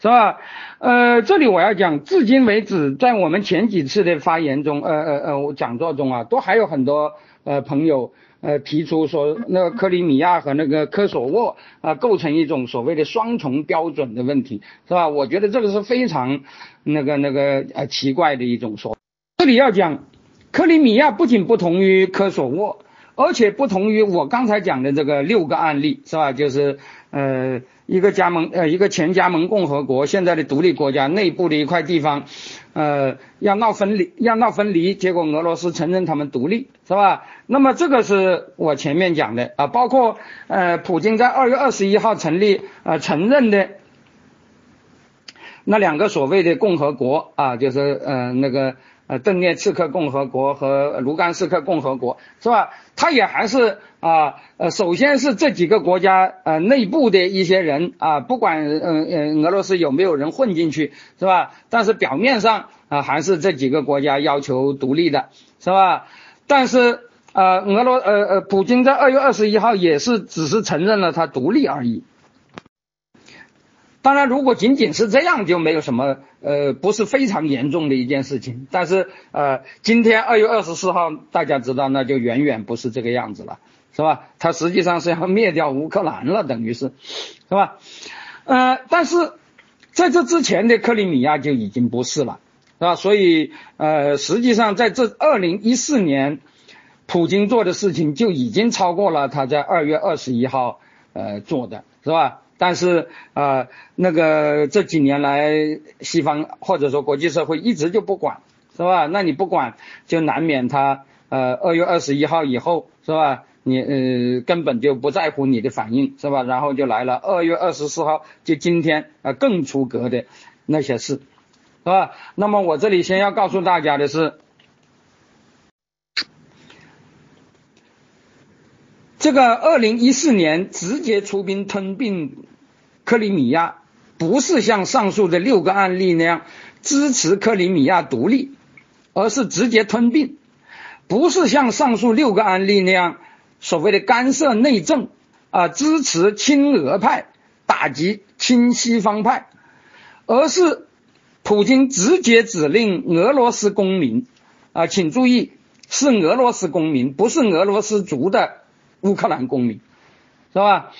是吧？呃，这里我要讲，至今为止，在我们前几次的发言中，呃呃呃，讲座中啊，都还有很多呃朋友呃提出说，那个克里米亚和那个科索沃啊，构成一种所谓的双重标准的问题，是吧？我觉得这个是非常那个那个呃奇怪的一种说。这里要讲，克里米亚不仅不同于科索沃。而且不同于我刚才讲的这个六个案例，是吧？就是呃一个加盟呃一个前加盟共和国，现在的独立国家内部的一块地方，呃要闹分离，要闹分离，结果俄罗斯承认他们独立，是吧？那么这个是我前面讲的啊，包括呃普京在二月二十一号成立呃承认的那两个所谓的共和国啊，就是呃那个。呃，顿涅茨克共和国和卢甘斯克共和国是吧？他也还是啊，呃，首先是这几个国家呃内部的一些人啊，不管嗯嗯俄罗斯有没有人混进去是吧？但是表面上啊还是这几个国家要求独立的是吧？但是呃俄罗呃呃普京在二月二十一号也是只是承认了他独立而已。当然，如果仅仅是这样，就没有什么呃，不是非常严重的一件事情。但是呃，今天二月二十四号，大家知道，那就远远不是这个样子了，是吧？他实际上是要灭掉乌克兰了，等于是，是吧？呃，但是在这之前的克里米亚就已经不是了，是吧？所以呃，实际上在这二零一四年，普京做的事情就已经超过了他在二月二十一号呃做的，是吧？但是啊，那个这几年来，西方或者说国际社会一直就不管，是吧？那你不管，就难免他呃二月二十一号以后，是吧？你呃根本就不在乎你的反应，是吧？然后就来了二月二十四号，就今天啊更出格的那些事，是吧？那么我这里先要告诉大家的是。这个二零一四年直接出兵吞并克里米亚，不是像上述的六个案例那样支持克里米亚独立，而是直接吞并；不是像上述六个案例那样所谓的干涉内政啊，支持亲俄派，打击亲西方派，而是普京直接指令俄罗斯公民啊，请注意是俄罗斯公民，不是俄罗斯族的。乌克兰公民，是吧？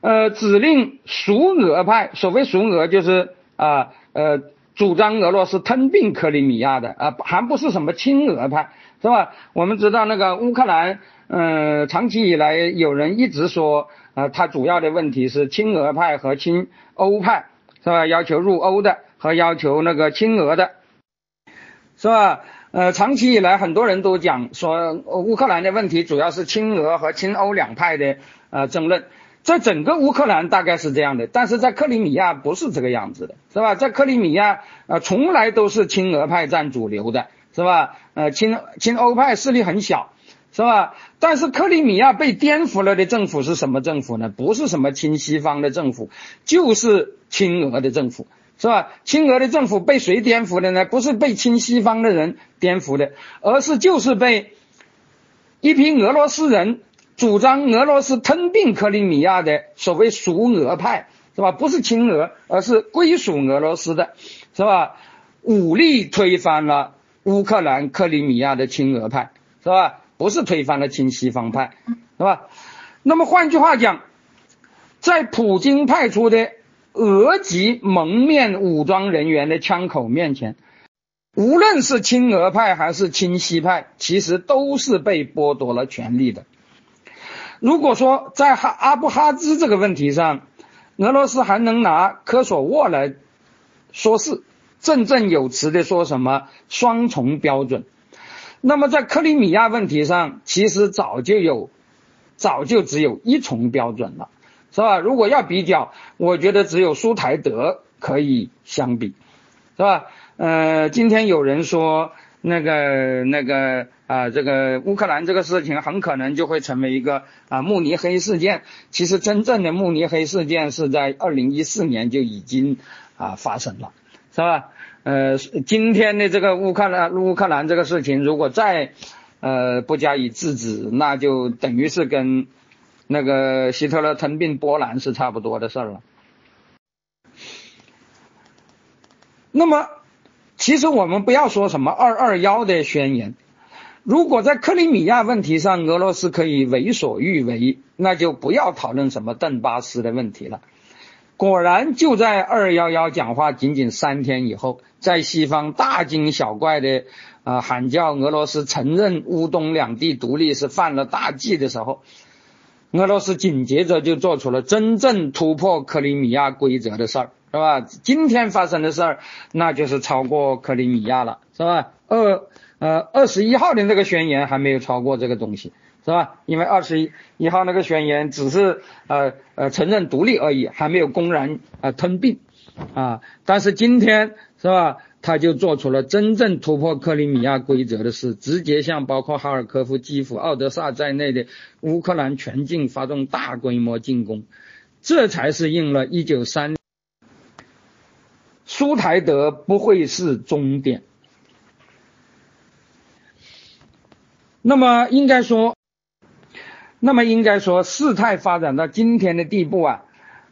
呃，指令属俄派，所谓属俄就是啊呃，主张俄罗斯吞并克里米亚的啊，还不是什么亲俄派，是吧？我们知道那个乌克兰，呃，长期以来有人一直说，呃，他主要的问题是亲俄派和亲欧派，是吧？要求入欧的和要求那个亲俄的，是吧？呃，长期以来，很多人都讲说，乌克兰的问题主要是亲俄和亲欧两派的呃争论，在整个乌克兰大概是这样的，但是在克里米亚不是这个样子的，是吧？在克里米亚，呃，从来都是亲俄派占主流的，是吧？呃，亲亲欧派势力很小，是吧？但是克里米亚被颠覆了的政府是什么政府呢？不是什么亲西方的政府，就是亲俄的政府。是吧？亲俄的政府被谁颠覆的呢？不是被亲西方的人颠覆的，而是就是被一批俄罗斯人主张俄罗斯吞并克里米亚的所谓属俄派，是吧？不是亲俄，而是归属俄罗斯的，是吧？武力推翻了乌克兰克里米亚的亲俄派，是吧？不是推翻了亲西方派，是吧？那么换句话讲，在普京派出的。俄籍蒙面武装人员的枪口面前，无论是亲俄派还是亲西派，其实都是被剥夺了权利的。如果说在哈阿布哈兹这个问题上，俄罗斯还能拿科索沃来说事，振振有词的说什么双重标准，那么在克里米亚问题上，其实早就有，早就只有一重标准了。是吧？如果要比较，我觉得只有苏台德可以相比，是吧？呃，今天有人说那个那个啊，这个乌克兰这个事情很可能就会成为一个啊慕尼黑事件。其实真正的慕尼黑事件是在二零一四年就已经啊发生了，是吧？呃，今天的这个乌克兰乌克兰这个事情，如果再呃不加以制止，那就等于是跟那个希特勒吞并波兰是差不多的事儿了。那么，其实我们不要说什么二二幺的宣言，如果在克里米亚问题上俄罗斯可以为所欲为，那就不要讨论什么顿巴斯的问题了。果然，就在二幺幺讲话仅仅三天以后，在西方大惊小怪的啊喊叫俄罗斯承认乌东两地独立是犯了大忌的时候，俄罗斯紧接着就做出了真正突破克里米亚规则的事儿，是吧？今天发生的事儿，那就是超过克里米亚了，是吧？二呃二十一号的那个宣言还没有超过这个东西。是吧？因为二十一号那个宣言只是呃呃承认独立而已，还没有公然啊吞并啊。但是今天是吧，他就做出了真正突破克里米亚规则的事，直接向包括哈尔科夫、基辅、奥德萨在内的乌克兰全境发动大规模进攻，这才是应了一九三苏台德不会是终点。那么应该说。那么应该说，事态发展到今天的地步啊，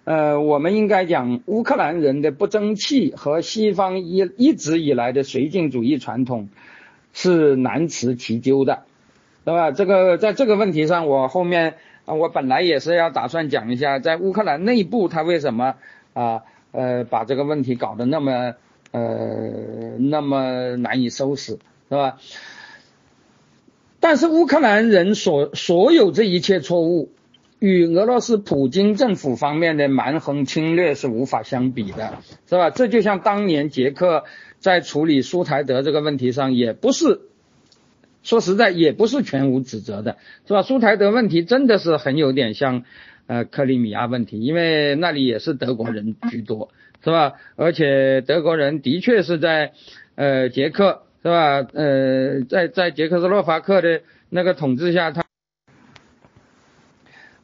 呃，我们应该讲乌克兰人的不争气和西方一一直以来的绥靖主义传统是难辞其咎的，对吧？这个在这个问题上，我后面啊，我本来也是要打算讲一下，在乌克兰内部他为什么啊呃把这个问题搞得那么呃那么难以收拾，是吧？但是乌克兰人所所有这一切错误，与俄罗斯普京政府方面的蛮横侵略是无法相比的，是吧？这就像当年捷克在处理苏台德这个问题上，也不是说实在也不是全无指责的，是吧？苏台德问题真的是很有点像呃克里米亚问题，因为那里也是德国人居多，是吧？而且德国人的确是在呃捷克。是吧？呃，在在捷克斯洛伐克的那个统治下，他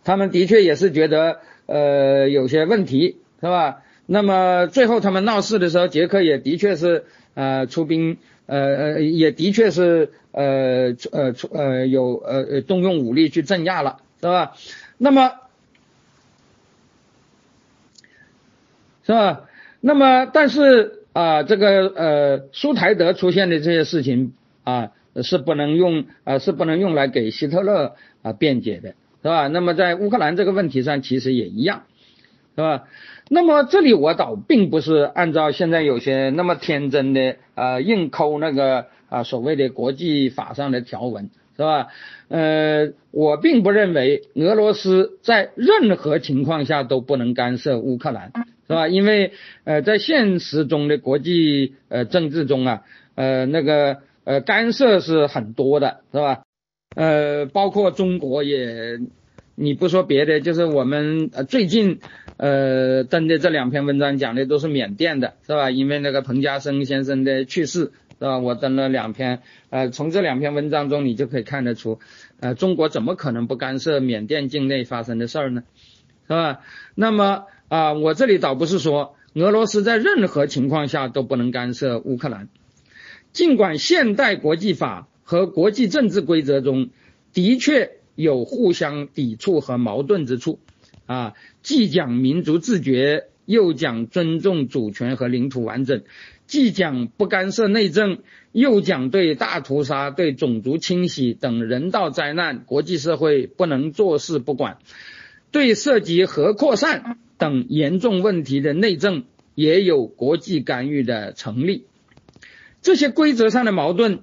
他们的确也是觉得呃有些问题，是吧？那么最后他们闹事的时候，捷克也的确是呃出兵，呃呃也的确是呃呃出呃有呃动用武力去镇压了，是吧？那么是吧？那么但是。啊，这个呃，苏台德出现的这些事情啊，是不能用啊，是不能用来给希特勒啊辩解的，是吧？那么在乌克兰这个问题上，其实也一样，是吧？那么这里我倒并不是按照现在有些那么天真的啊，硬抠那个啊所谓的国际法上的条文，是吧？呃，我并不认为俄罗斯在任何情况下都不能干涉乌克兰。是吧？因为呃，在现实中的国际呃政治中啊，呃那个呃干涉是很多的，是吧？呃，包括中国也，你不说别的，就是我们呃最近呃登的这两篇文章讲的都是缅甸的，是吧？因为那个彭家声先生的去世，是吧？我登了两篇，呃，从这两篇文章中你就可以看得出，呃，中国怎么可能不干涉缅甸境内发生的事儿呢？是吧？那么。啊，我这里倒不是说俄罗斯在任何情况下都不能干涉乌克兰，尽管现代国际法和国际政治规则中的确有互相抵触和矛盾之处，啊，既讲民族自觉，又讲尊重主权和领土完整，既讲不干涉内政，又讲对大屠杀、对种族清洗等人道灾难，国际社会不能坐视不管，对涉及核扩散。等严重问题的内政也有国际干预的成立，这些规则上的矛盾，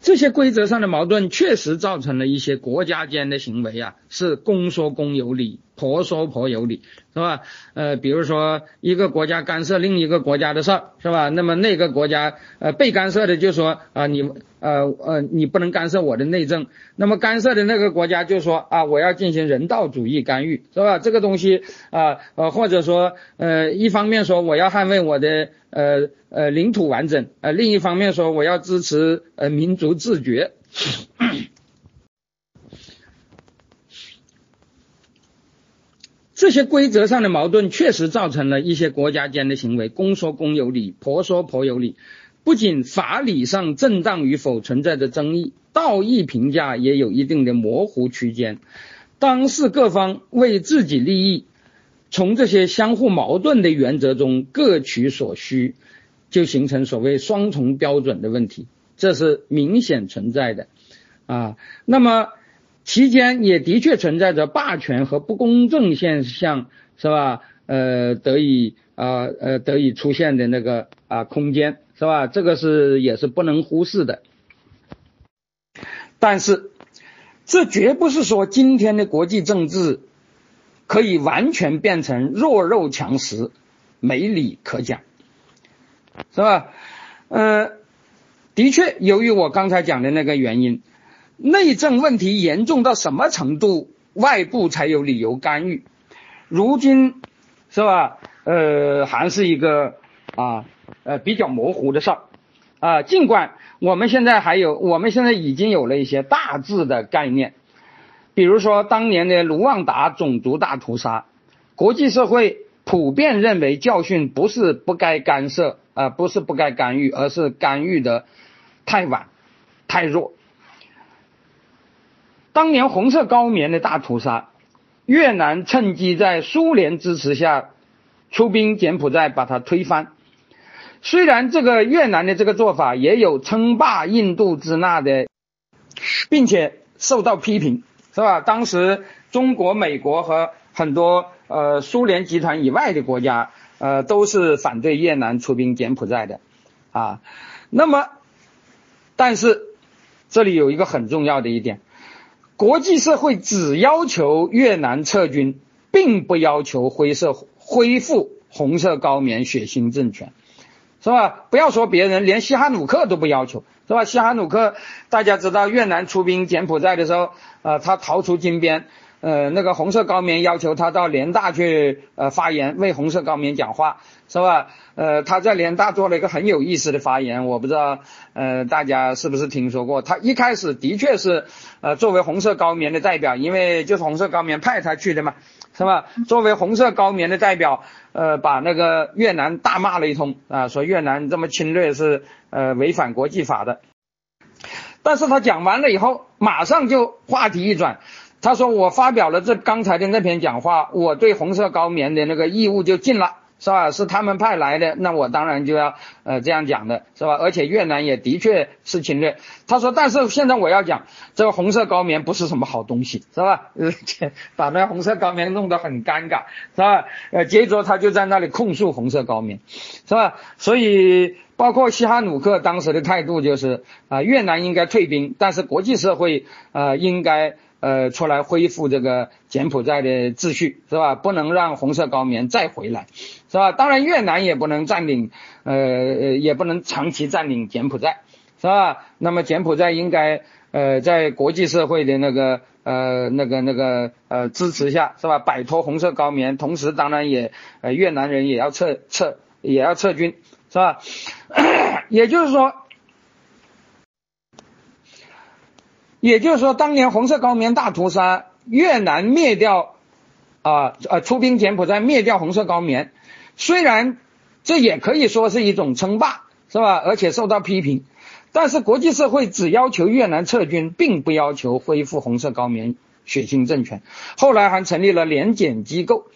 这些规则上的矛盾确实造成了一些国家间的行为啊，是公说公有理，婆说婆有理，是吧？呃，比如说一个国家干涉另一个国家的事儿，是吧？那么那个国家呃被干涉的就说啊你呃呃你不能干涉我的内政，那么干涉的那个国家就说啊我要进行人道主义干预，是吧？这个东西啊呃或者说呃一方面说我要捍卫我的呃呃领土完整，呃另一方面说我要支持呃民族自觉。这些规则上的矛盾确实造成了一些国家间的行为公说公有理，婆说婆有理。不仅法理上正当与否存在着争议，道义评价也有一定的模糊区间。当事各方为自己利益，从这些相互矛盾的原则中各取所需，就形成所谓双重标准的问题，这是明显存在的啊。那么。期间也的确存在着霸权和不公正现象，是吧？呃，得以啊呃得以出现的那个啊空间，是吧？这个是也是不能忽视的。但是，这绝不是说今天的国际政治可以完全变成弱肉强食、没理可讲，是吧？呃，的确，由于我刚才讲的那个原因。内政问题严重到什么程度，外部才有理由干预？如今是吧？呃，还是一个啊呃比较模糊的事儿啊。尽管我们现在还有，我们现在已经有了一些大致的概念，比如说当年的卢旺达种族大屠杀，国际社会普遍认为教训不是不该干涉啊，不是不该干预，而是干预的太晚、太弱。当年红色高棉的大屠杀，越南趁机在苏联支持下出兵柬埔寨，把它推翻。虽然这个越南的这个做法也有称霸印度支那的，并且受到批评，是吧？当时中国、美国和很多呃苏联集团以外的国家，呃都是反对越南出兵柬埔寨的啊。那么，但是这里有一个很重要的一点。国际社会只要求越南撤军，并不要求灰色恢复红色高棉血腥政权，是吧？不要说别人，连西哈努克都不要求，是吧？西哈努克大家知道，越南出兵柬埔寨的时候，呃，他逃出金边，呃，那个红色高棉要求他到联大去呃发言，为红色高棉讲话。是吧？呃，他在联大做了一个很有意思的发言，我不知道，呃，大家是不是听说过？他一开始的确是，呃，作为红色高棉的代表，因为就是红色高棉派他去的嘛，是吧？作为红色高棉的代表，呃，把那个越南大骂了一通啊，说越南这么侵略是呃违反国际法的。但是他讲完了以后，马上就话题一转，他说我发表了这刚才的那篇讲话，我对红色高棉的那个义务就尽了。是吧？是他们派来的，那我当然就要呃这样讲的，是吧？而且越南也的确是侵略。他说，但是现在我要讲，这个红色高棉不是什么好东西，是吧？呃，把那红色高棉弄得很尴尬，是吧？呃，接着他就在那里控诉红色高棉，是吧？所以包括西哈努克当时的态度就是啊，越南应该退兵，但是国际社会呃应该。呃，出来恢复这个柬埔寨的秩序是吧？不能让红色高棉再回来，是吧？当然，越南也不能占领，呃呃，也不能长期占领柬埔寨，是吧？那么柬埔寨应该呃在国际社会的那个呃那个那个呃支持下，是吧？摆脱红色高棉，同时当然也呃越南人也要撤撤也要撤军，是吧？也就是说。也就是说，当年红色高棉大屠杀，越南灭掉啊呃出兵柬埔寨灭掉红色高棉，虽然这也可以说是一种称霸，是吧？而且受到批评，但是国际社会只要求越南撤军，并不要求恢复红色高棉血腥政权。后来还成立了联检机构，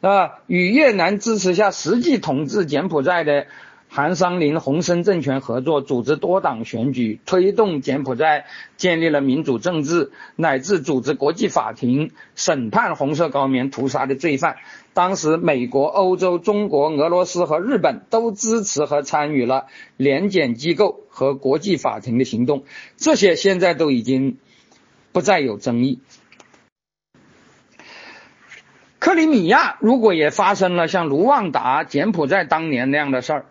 啊？与越南支持下实际统治柬埔寨的。韩商林、洪森政权合作，组织多党选举，推动柬埔寨建立了民主政治，乃至组织国际法庭审判红色高棉屠杀的罪犯。当时，美国、欧洲、中国、俄罗斯和日本都支持和参与了联检机构和国际法庭的行动。这些现在都已经不再有争议。克里米亚如果也发生了像卢旺达、柬埔寨当年那样的事儿，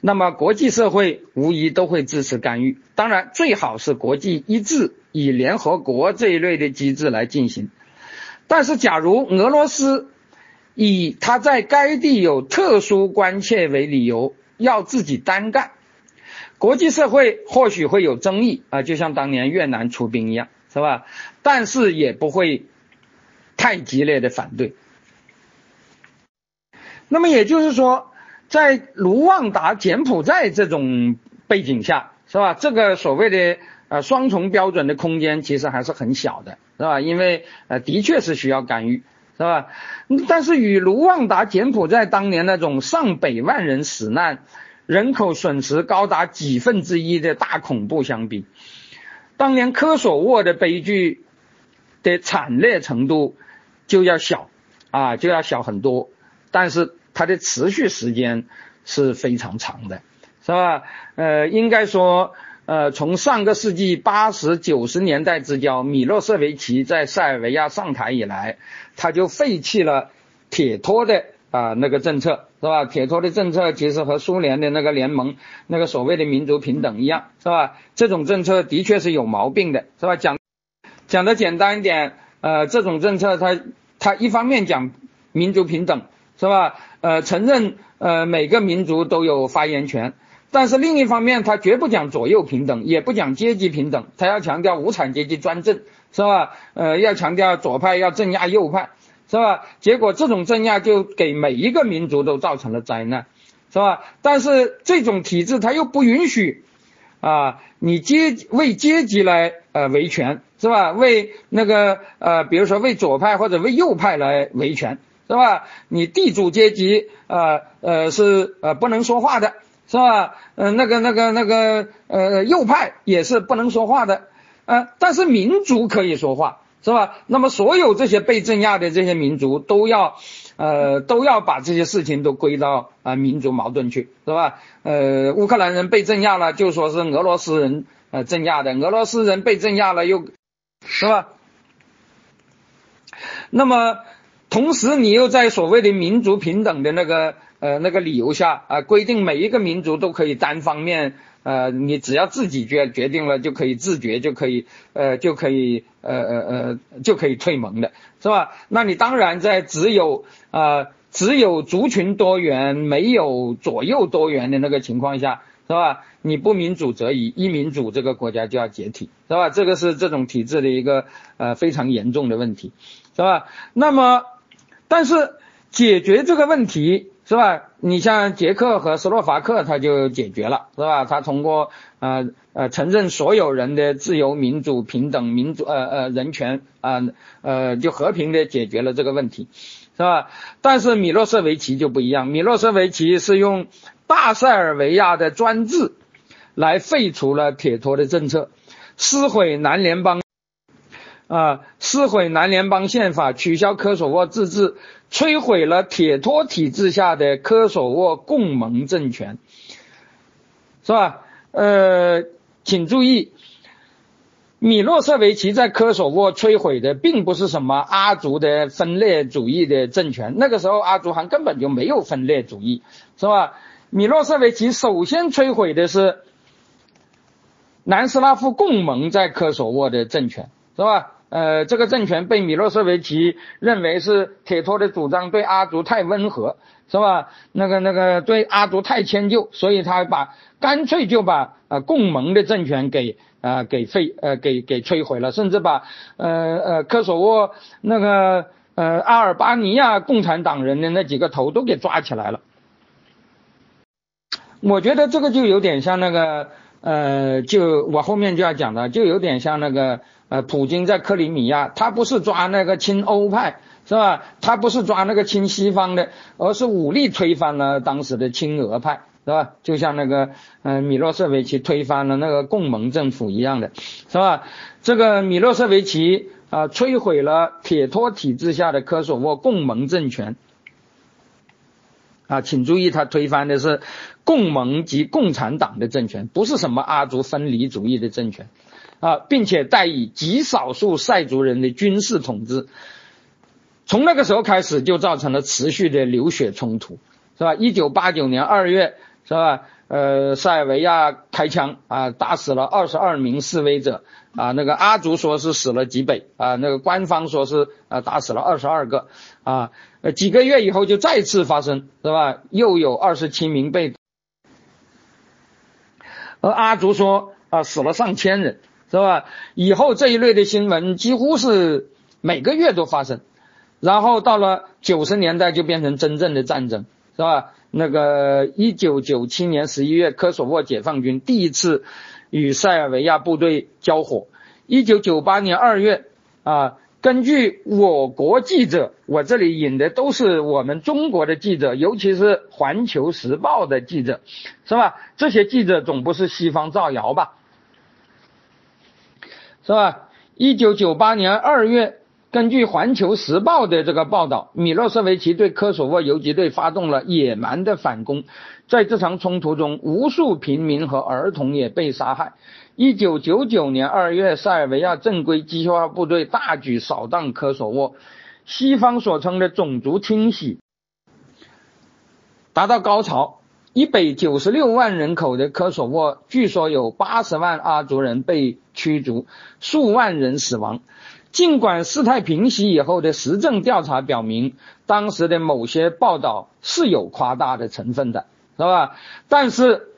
那么国际社会无疑都会支持干预。当然，最好是国际一致，以联合国这一类的机制来进行。但是，假如俄罗斯以他在该地有特殊关切为理由，要自己单干，国际社会或许会有争议啊，就像当年越南出兵一样，是吧？但是也不会太激烈的反对。那么也就是说，在卢旺达、柬埔寨这种背景下，是吧？这个所谓的呃双重标准的空间其实还是很小的，是吧？因为呃的确是需要干预，是吧？但是与卢旺达、柬埔寨当年那种上百万人死难、人口损失高达几分之一的大恐怖相比，当年科索沃的悲剧的惨烈程度就要小啊，就要小很多，但是。它的持续时间是非常长的，是吧？呃，应该说，呃，从上个世纪八十九十年代之交，米洛舍维奇在塞尔维亚上台以来，他就废弃了铁托的啊那个政策，是吧？铁托的政策其实和苏联的那个联盟那个所谓的民族平等一样，是吧？这种政策的确是有毛病的，是吧？讲讲的简单一点，呃，这种政策它它一方面讲民族平等。是吧？呃，承认呃每个民族都有发言权，但是另一方面，他绝不讲左右平等，也不讲阶级平等，他要强调无产阶级专政，是吧？呃，要强调左派要镇压右派，是吧？结果这种镇压就给每一个民族都造成了灾难，是吧？但是这种体制他又不允许啊，你阶为阶级来呃维权，是吧？为那个呃，比如说为左派或者为右派来维权。是吧？你地主阶级呃呃是呃不能说话的，是吧？呃那个那个那个呃右派也是不能说话的，呃但是民族可以说话，是吧？那么所有这些被镇压的这些民族都要呃都要把这些事情都归到啊民族矛盾去，是吧？呃乌克兰人被镇压了，就说是俄罗斯人呃镇压的，俄罗斯人被镇压了又是吧？那么。同时，你又在所谓的民族平等的那个呃那个理由下啊，规定每一个民族都可以单方面呃，你只要自己决决定了就可以自觉就可以呃就可以呃呃呃就可以退盟的是吧？那你当然在只有啊只有族群多元没有左右多元的那个情况下是吧？你不民主则已，一民主这个国家就要解体是吧？这个是这种体制的一个呃非常严重的问题是吧？那么。但是解决这个问题是吧？你像捷克和斯洛伐克，他就解决了是吧？他通过呃呃承认所有人的自由、民主、平等、民主呃呃人权啊呃就和平的解决了这个问题是吧？但是米洛舍维奇就不一样，米洛舍维奇是用大塞尔维亚的专制来废除了铁托的政策，撕毁南联邦。啊！撕毁南联邦宪法，取消科索沃自治，摧毁了铁托体制下的科索沃共盟政权，是吧？呃，请注意，米洛舍维奇在科索沃摧毁的并不是什么阿族的分裂主义的政权，那个时候阿族还根本就没有分裂主义，是吧？米洛舍维奇首先摧毁的是南斯拉夫共盟在科索沃的政权，是吧？呃，这个政权被米洛舍维奇认为是铁托的主张对阿族太温和，是吧？那个那个对阿族太迁就，所以他把干脆就把呃共盟的政权给啊给废呃给给摧毁了，甚至把呃呃科索沃那个呃阿尔巴尼亚共产党人的那几个头都给抓起来了。我觉得这个就有点像那个呃，就我后面就要讲的，就有点像那个。呃，普京在克里米亚，他不是抓那个亲欧派，是吧？他不是抓那个亲西方的，而是武力推翻了当时的亲俄派，是吧？就像那个，呃，米洛舍维奇推翻了那个共盟政府一样的，是吧？这个米洛舍维奇啊，摧毁了铁托体制下的科索沃共盟政权，啊，请注意，他推翻的是共盟及共产党的政权，不是什么阿族分离主义的政权。啊，并且代以极少数塞族人的军事统治，从那个时候开始就造成了持续的流血冲突，是吧？一九八九年二月，是吧？呃，塞尔维亚开枪啊，打死了二十二名示威者啊。那个阿族说是死了几百啊，那个官方说是啊打死了二十二个啊。呃，几个月以后就再次发生，是吧？又有二十七名被，而阿族说啊死了上千人，是吧？以后这一类的新闻几乎是每个月都发生，然后到了九十年代就变成真正的战争，是吧？那个一九九七年十一月，科索沃解放军第一次与塞尔维亚部队交火。一九九八年二月，啊，根据我国记者，我这里引的都是我们中国的记者，尤其是《环球时报》的记者，是吧？这些记者总不是西方造谣吧？是吧？一九九八年二月。根据《环球时报》的这个报道，米洛舍维奇对科索沃游击队发动了野蛮的反攻，在这场冲突中，无数平民和儿童也被杀害。一九九九年二月，塞尔维亚正规机械化部队大举扫荡科索沃，西方所称的种族清洗达到高潮。一百九十六万人口的科索沃，据说有八十万阿族人被驱逐，数万人死亡。尽管事态平息以后的实证调查表明，当时的某些报道是有夸大的成分的，是吧？但是，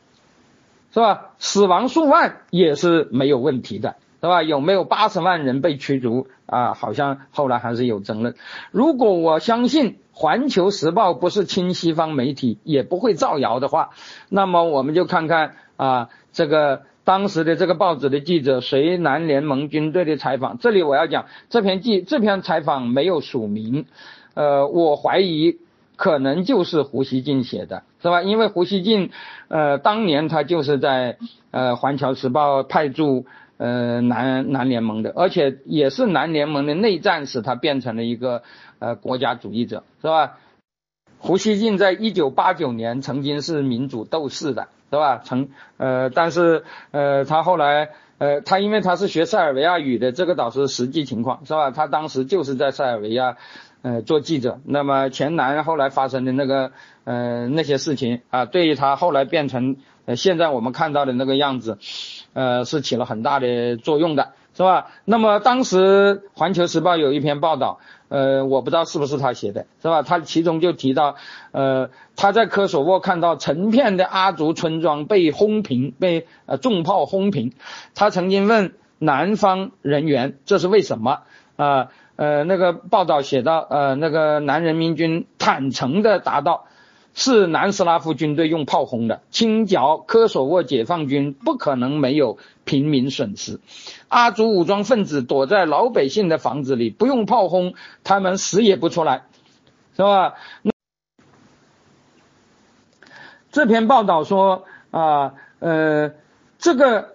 是吧？死亡数万也是没有问题的，是吧？有没有八十万人被驱逐啊？好像后来还是有争论。如果我相信《环球时报》不是亲西方媒体，也不会造谣的话，那么我们就看看啊，这个。当时的这个报纸的记者随南联盟军队的采访，这里我要讲这篇记这篇采访没有署名，呃，我怀疑可能就是胡锡进写的，是吧？因为胡锡进，呃，当年他就是在呃《环球时报》派驻呃南南联盟的，而且也是南联盟的内战使他变成了一个呃国家主义者，是吧？胡锡进在一九八九年曾经是民主斗士的。是吧？成呃，但是呃，他后来呃，他因为他是学塞尔维亚语的，这个倒是实际情况，是吧？他当时就是在塞尔维亚呃做记者。那么前南后来发生的那个呃那些事情啊，对于他后来变成呃现在我们看到的那个样子，呃，是起了很大的作用的，是吧？那么当时《环球时报》有一篇报道。呃，我不知道是不是他写的，是吧？他其中就提到，呃，他在科索沃看到成片的阿族村庄被轰平，被呃重炮轰平。他曾经问南方人员这是为什么？啊，呃，那个报道写到，呃，那个南人民军坦诚的答道。是南斯拉夫军队用炮轰的，清剿科索沃解放军不可能没有平民损失。阿族武装分子躲在老百姓的房子里，不用炮轰，他们死也不出来，是吧？这篇报道说啊，呃，这个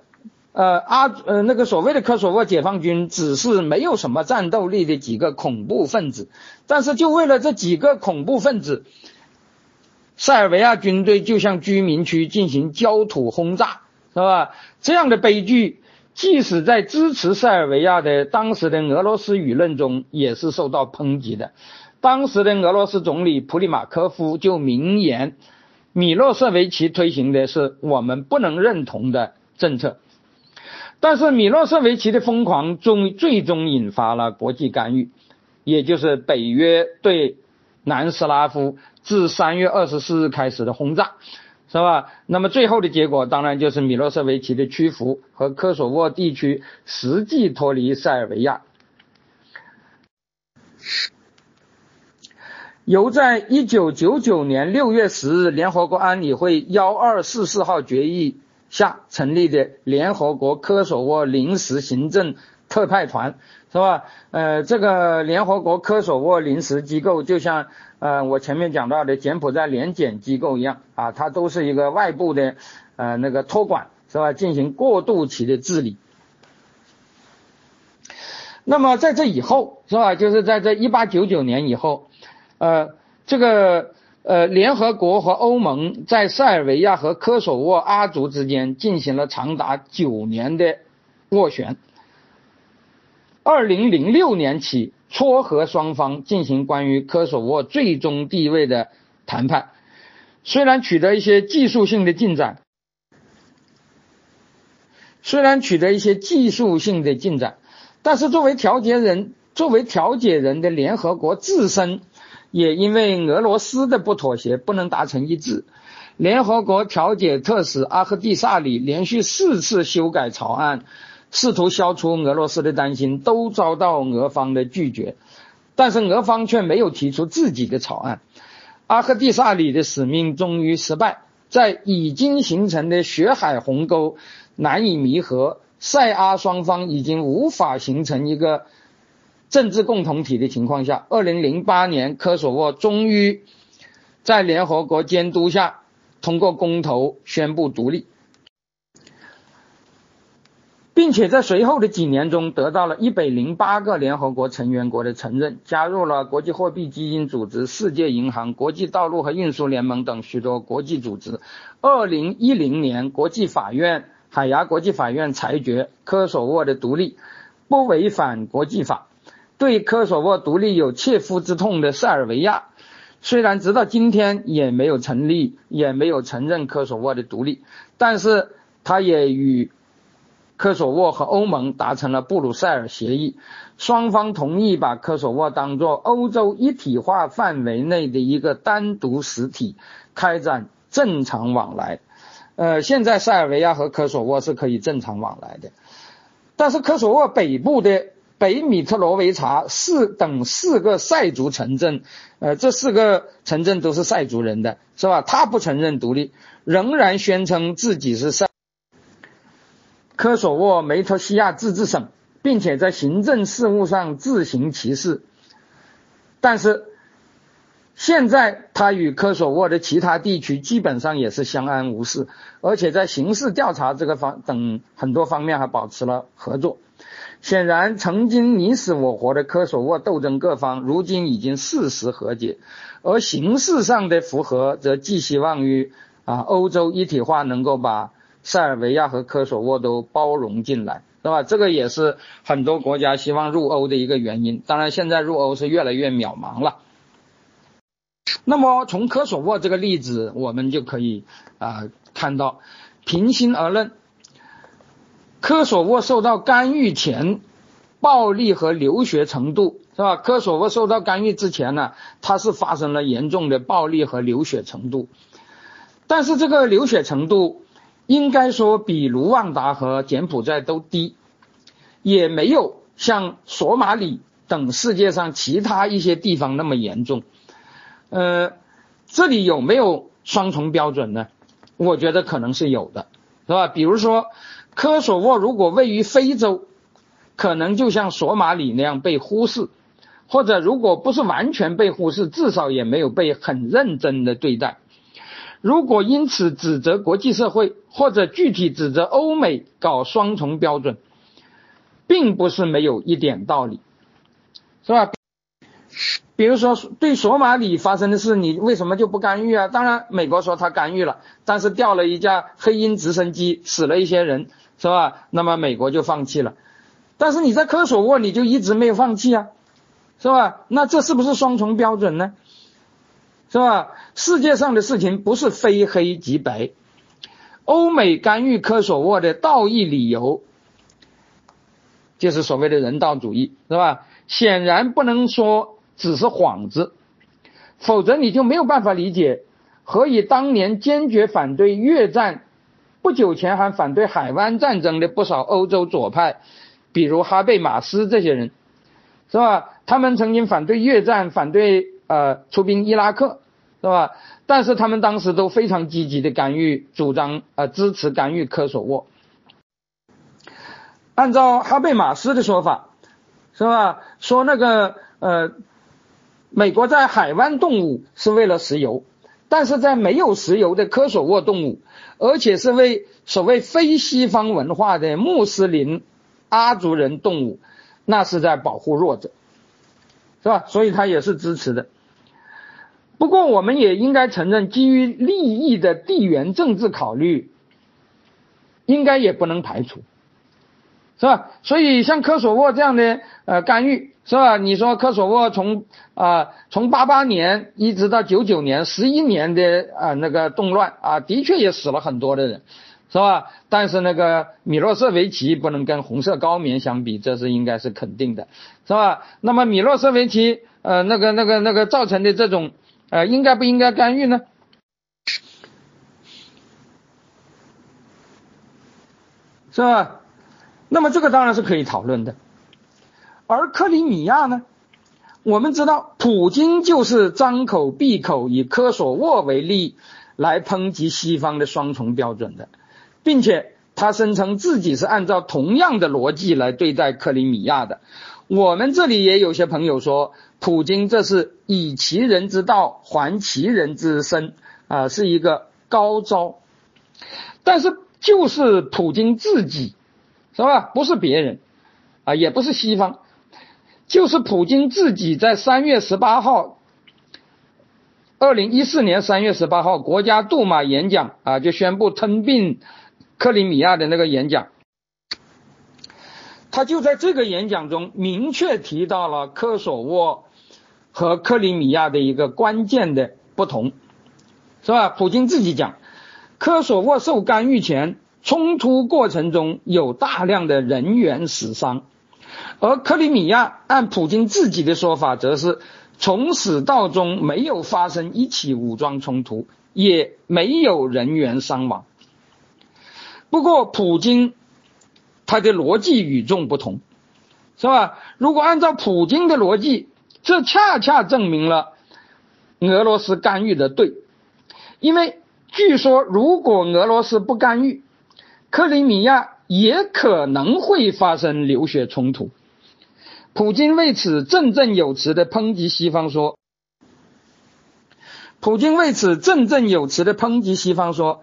呃阿呃那个所谓的科索沃解放军只是没有什么战斗力的几个恐怖分子，但是就为了这几个恐怖分子。塞尔维亚军队就向居民区进行焦土轰炸，是吧？这样的悲剧，即使在支持塞尔维亚的当时的俄罗斯舆论中，也是受到抨击的。当时的俄罗斯总理普里马科夫就明言，米洛舍维奇推行的是我们不能认同的政策。但是米洛舍维奇的疯狂终最终引发了国际干预，也就是北约对南斯拉夫。自三月二十四日开始的轰炸，是吧？那么最后的结果当然就是米洛舍维奇的屈服和科索沃地区实际脱离塞尔维亚。由在一九九九年六月十日联合国安理会幺二四四号决议下成立的联合国科索沃临时行政特派团，是吧？呃，这个联合国科索沃临时机构就像。呃，我前面讲到的柬埔寨联检机构一样啊，它都是一个外部的呃那个托管是吧？进行过渡期的治理。那么在这以后是吧？就是在这一八九九年以后，呃，这个呃联合国和欧盟在塞尔维亚和科索沃阿族之间进行了长达九年的斡旋。二零零六年起。撮合双方进行关于科索沃最终地位的谈判。虽然取得一些技术性的进展，虽然取得一些技术性的进展，但是作为调解人，作为调解人的联合国自身，也因为俄罗斯的不妥协，不能达成一致。联合国调解特使阿赫蒂萨里连续四次修改草案，试图消除俄罗斯的担心，都遭到俄方的拒绝。但是俄方却没有提出自己的草案。阿赫蒂萨里的使命终于失败，在已经形成的血海鸿沟难以弥合，塞阿双方已经无法形成一个政治共同体的情况下，二零零八年科索沃终于在联合国监督下。通过公投宣布独立，并且在随后的几年中得到了一百零八个联合国成员国的承认，加入了国际货币基金组织、世界银行、国际道路和运输联盟等许多国际组织。二零一零年，国际法院海牙国际法院裁决科索沃的独立不违反国际法。对科索沃独立有切肤之痛的塞尔维亚。虽然直到今天也没有成立，也没有承认科索沃的独立，但是他也与科索沃和欧盟达成了布鲁塞尔协议，双方同意把科索沃当作欧洲一体化范围内的一个单独实体，开展正常往来。呃，现在塞尔维亚和科索沃是可以正常往来的，但是科索沃北部的。北米特罗维察四等四个塞族城镇，呃，这四个城镇都是塞族人的，是吧？他不承认独立，仍然宣称自己是塞科索沃梅托西亚自治省，并且在行政事务上自行其事。但是现在他与科索沃的其他地区基本上也是相安无事，而且在刑事调查这个方等很多方面还保持了合作。显然，曾经你死我活的科索沃斗争各方，如今已经事实和解，而形式上的复合，则寄希望于啊欧洲一体化能够把塞尔维亚和科索沃都包容进来，是吧？这个也是很多国家希望入欧的一个原因。当然，现在入欧是越来越渺茫了。那么，从科索沃这个例子，我们就可以啊看到，平心而论。科索沃受到干预前，暴力和流血程度是吧？科索沃受到干预之前呢，它是发生了严重的暴力和流血程度，但是这个流血程度应该说比卢旺达和柬埔寨都低，也没有像索马里等世界上其他一些地方那么严重。呃，这里有没有双重标准呢？我觉得可能是有的，是吧？比如说。科索沃如果位于非洲，可能就像索马里那样被忽视，或者如果不是完全被忽视，至少也没有被很认真的对待。如果因此指责国际社会，或者具体指责欧美搞双重标准，并不是没有一点道理，是吧？比如说，对索马里发生的事，你为什么就不干预啊？当然，美国说他干预了，但是掉了一架黑鹰直升机，死了一些人。是吧？那么美国就放弃了，但是你在科索沃你就一直没有放弃啊，是吧？那这是不是双重标准呢？是吧？世界上的事情不是非黑即白，欧美干预科索沃的道义理由就是所谓的人道主义，是吧？显然不能说只是幌子，否则你就没有办法理解何以当年坚决反对越战。不久前还反对海湾战争的不少欧洲左派，比如哈贝马斯这些人，是吧？他们曾经反对越战，反对呃出兵伊拉克，是吧？但是他们当时都非常积极的干预，主张呃支持干预科索沃。按照哈贝马斯的说法，是吧？说那个呃，美国在海湾动武是为了石油，但是在没有石油的科索沃动武。而且是为所谓非西方文化的穆斯林阿族人动物，那是在保护弱者，是吧？所以他也是支持的。不过我们也应该承认，基于利益的地缘政治考虑，应该也不能排除，是吧？所以像科索沃这样的呃干预，是吧？你说科索沃从啊从八八年一直到九九年十一年的啊那个动乱啊，的确也死了很多的人，是吧？但是那个米洛舍维奇不能跟红色高棉相比，这是应该是肯定的，是吧？那么米洛舍维奇呃那个那个那个造成的这种呃应该不应该干预呢？是吧？那么这个当然是可以讨论的，而克里米亚呢？我们知道，普京就是张口闭口以科索沃为例来抨击西方的双重标准的，并且他声称自己是按照同样的逻辑来对待克里米亚的。我们这里也有些朋友说，普京这是以其人之道还其人之身啊，是一个高招。但是就是普京自己。是吧？不是别人，啊，也不是西方，就是普京自己在三月十八号，二零一四年三月十八号国家杜马演讲啊，就宣布吞并克里米亚的那个演讲，他就在这个演讲中明确提到了科索沃和克里米亚的一个关键的不同，是吧？普京自己讲，科索沃受干预前。冲突过程中有大量的人员死伤，而克里米亚按普京自己的说法，则是从始到终没有发生一起武装冲突，也没有人员伤亡。不过，普京他的逻辑与众不同，是吧？如果按照普京的逻辑，这恰恰证明了俄罗斯干预的对，因为据说如果俄罗斯不干预，克里米亚也可能会发生流血冲突，普京为此振振有词的抨击西方说，普京为此振振有词的抨击西方说，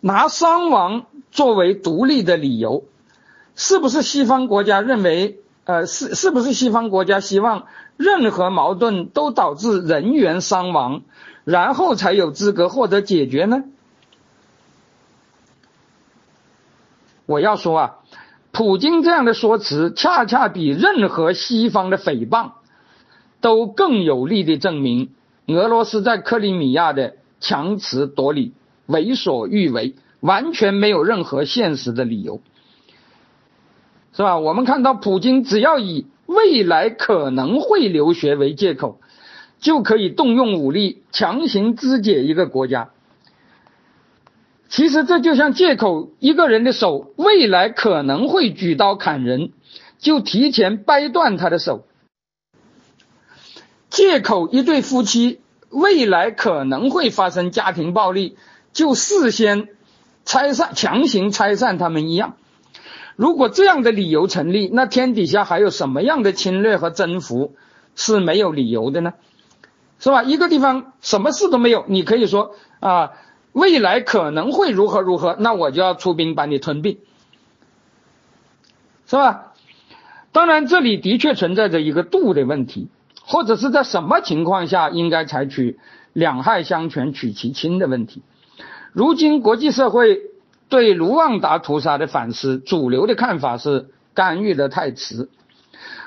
拿伤亡作为独立的理由，是不是西方国家认为，呃，是是不是西方国家希望任何矛盾都导致人员伤亡，然后才有资格获得解决呢？我要说啊，普京这样的说辞，恰恰比任何西方的诽谤都更有力的证明俄罗斯在克里米亚的强词夺理、为所欲为，完全没有任何现实的理由，是吧？我们看到普京只要以未来可能会留学为借口，就可以动用武力强行肢解一个国家。其实这就像借口一个人的手未来可能会举刀砍人，就提前掰断他的手；借口一对夫妻未来可能会发生家庭暴力，就事先拆散、强行拆散他们一样。如果这样的理由成立，那天底下还有什么样的侵略和征服是没有理由的呢？是吧？一个地方什么事都没有，你可以说啊。未来可能会如何如何，那我就要出兵把你吞并，是吧？当然，这里的确存在着一个度的问题，或者是在什么情况下应该采取两害相权取其轻的问题。如今国际社会对卢旺达屠杀的反思，主流的看法是干预的太迟，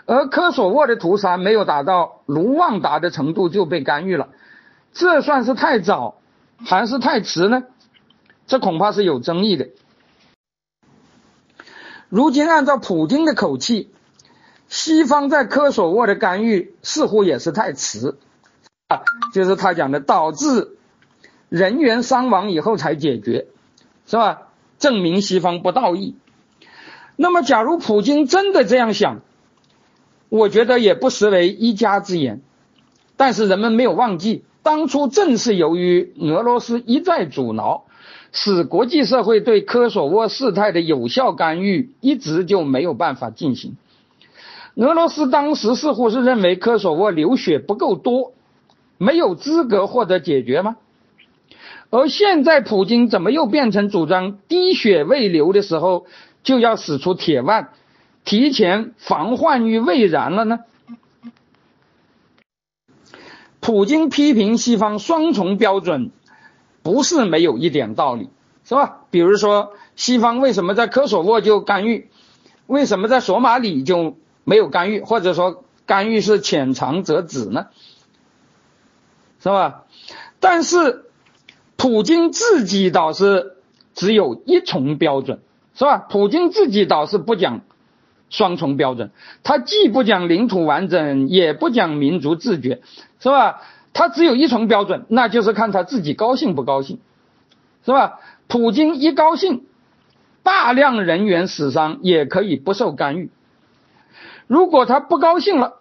而科索沃的屠杀没有达到卢旺达的程度就被干预了，这算是太早。还是太迟呢？这恐怕是有争议的。如今按照普京的口气，西方在科索沃的干预似乎也是太迟啊，就是他讲的导致人员伤亡以后才解决，是吧？证明西方不道义。那么，假如普京真的这样想，我觉得也不失为一家之言。但是人们没有忘记。当初正是由于俄罗斯一再阻挠，使国际社会对科索沃事态的有效干预一直就没有办法进行。俄罗斯当时似乎是认为科索沃流血不够多，没有资格获得解决吗？而现在普京怎么又变成主张滴血未流的时候就要使出铁腕，提前防患于未然了呢？普京批评西方双重标准，不是没有一点道理，是吧？比如说，西方为什么在科索沃就干预，为什么在索马里就没有干预，或者说干预是浅尝辄止呢？是吧？但是普京自己倒是只有一重标准，是吧？普京自己倒是不讲双重标准，他既不讲领土完整，也不讲民族自觉，是吧？他只有一重标准，那就是看他自己高兴不高兴，是吧？普京一高兴，大量人员死伤也可以不受干预；如果他不高兴了，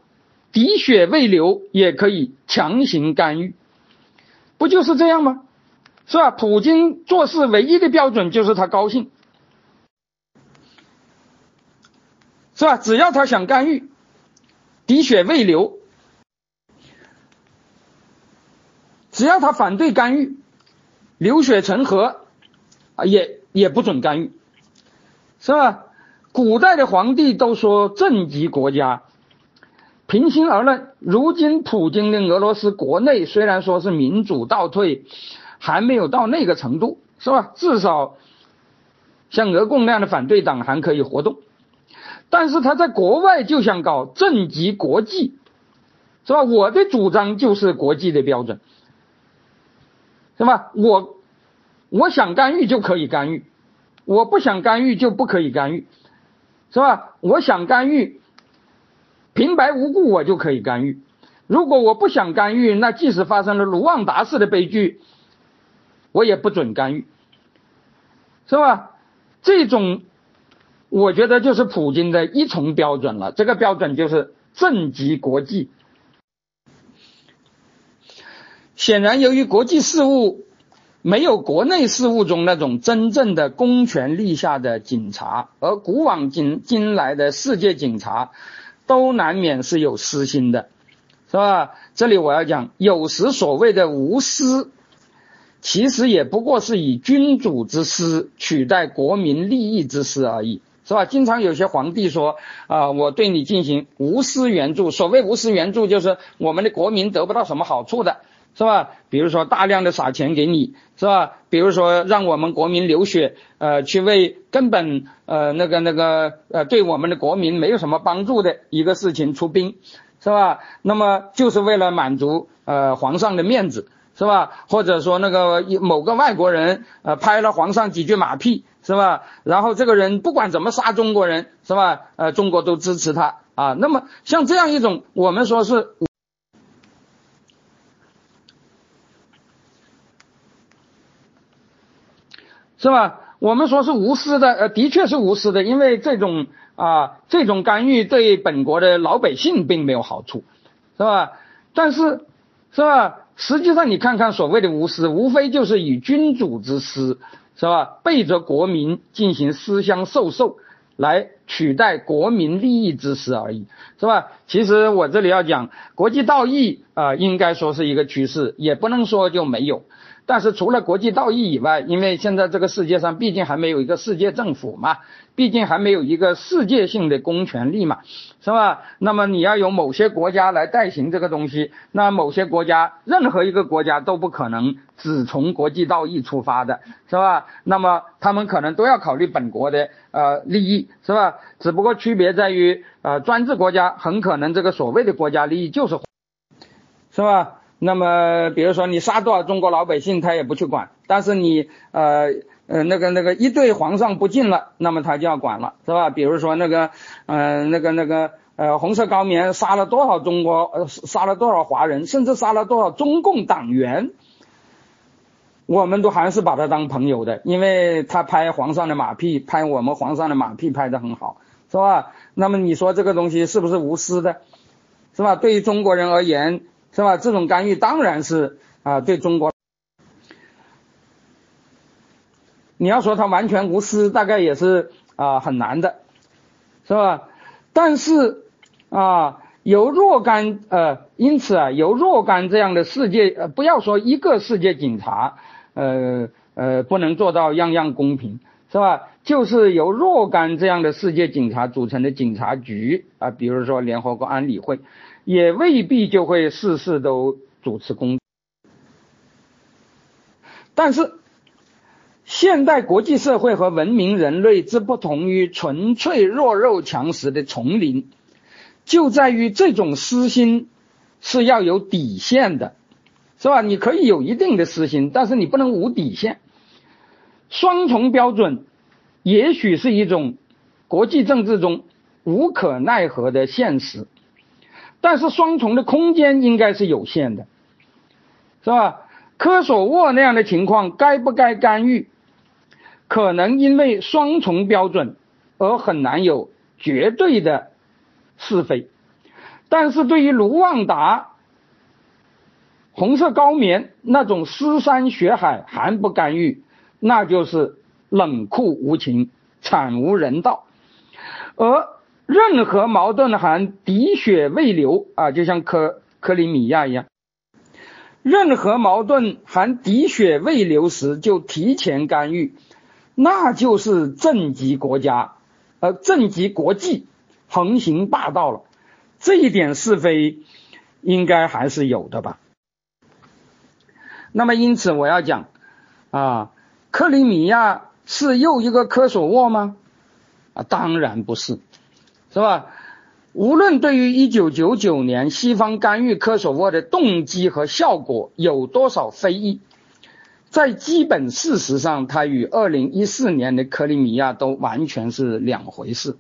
滴血未流也可以强行干预，不就是这样吗？是吧？普京做事唯一的标准就是他高兴，是吧？只要他想干预，滴血未流，只要他反对干预，流血成河，啊，也也不准干预，是吧？古代的皇帝都说政及国家。平心而论，如今普京的俄罗斯国内虽然说是民主倒退，还没有到那个程度，是吧？至少像俄共那样的反对党还可以活动，但是他在国外就想搞政及国际，是吧？我的主张就是国际的标准，是吧？我我想干预就可以干预，我不想干预就不可以干预，是吧？我想干预。平白无故我就可以干预，如果我不想干预，那即使发生了卢旺达式的悲剧，我也不准干预，是吧？这种我觉得就是普京的一重标准了，这个标准就是政及国际。显然，由于国际事务没有国内事务中那种真正的公权力下的警察，而古往今今来的世界警察。都难免是有私心的，是吧？这里我要讲，有时所谓的无私，其实也不过是以君主之私取代国民利益之私而已，是吧？经常有些皇帝说啊，我对你进行无私援助，所谓无私援助，就是我们的国民得不到什么好处的。是吧？比如说大量的撒钱给你，是吧？比如说让我们国民流血，呃，去为根本呃那个那个呃对我们的国民没有什么帮助的一个事情出兵，是吧？那么就是为了满足呃皇上的面子，是吧？或者说那个某个外国人呃拍了皇上几句马屁，是吧？然后这个人不管怎么杀中国人，是吧？呃，中国都支持他啊。那么像这样一种，我们说是。是吧？我们说是无私的，呃，的确是无私的，因为这种啊，这种干预对本国的老百姓并没有好处，是吧？但是，是吧？实际上你看看所谓的无私，无非就是以君主之私，是吧？背着国民进行私相授受，来取代国民利益之私而已，是吧？其实我这里要讲国际道义啊，应该说是一个趋势，也不能说就没有。但是除了国际道义以外，因为现在这个世界上毕竟还没有一个世界政府嘛，毕竟还没有一个世界性的公权力嘛，是吧？那么你要有某些国家来代行这个东西，那某些国家，任何一个国家都不可能只从国际道义出发的，是吧？那么他们可能都要考虑本国的呃利益，是吧？只不过区别在于，呃，专制国家很可能这个所谓的国家利益就是，是吧？那么，比如说你杀多少中国老百姓，他也不去管；但是你呃呃那个那个一对皇上不敬了，那么他就要管了，是吧？比如说那个呃那个那个呃红色高棉杀了多少中国呃杀了多少华人，甚至杀了多少中共党员，我们都还是把他当朋友的，因为他拍皇上的马屁，拍我们皇上的马屁拍得很好，是吧？那么你说这个东西是不是无私的，是吧？对于中国人而言。是吧？这种干预当然是啊，对中国，你要说他完全无私，大概也是啊很难的，是吧？但是啊，由若干呃，因此啊，由若干这样的世界，呃，不要说一个世界警察，呃呃，不能做到样样公平，是吧？就是由若干这样的世界警察组成的警察局啊，比如说联合国安理会。也未必就会事事都主持公，但是现代国际社会和文明人类之不同于纯粹弱肉强食的丛林，就在于这种私心是要有底线的，是吧？你可以有一定的私心，但是你不能无底线。双重标准也许是一种国际政治中无可奈何的现实，但是双重的空间应该是有限的，是吧？科索沃那样的情况该不该干预？可能因为双重标准而很难有绝对的是非，但是对于卢旺达、红色高棉那种尸山血海还不干预，那就是冷酷无情、惨无人道。而任何矛盾还滴血未流啊，就像克克里米亚一样，任何矛盾还滴血未流时就提前干预。那就是震及国家，呃，震及国际，横行霸道了。这一点是非应该还是有的吧？那么，因此我要讲啊，克里米亚是又一个科索沃吗？啊，当然不是，是吧？无论对于一九九九年西方干预科索沃的动机和效果有多少非议。在基本事实上，它与二零一四年的克里米亚都完全是两回事，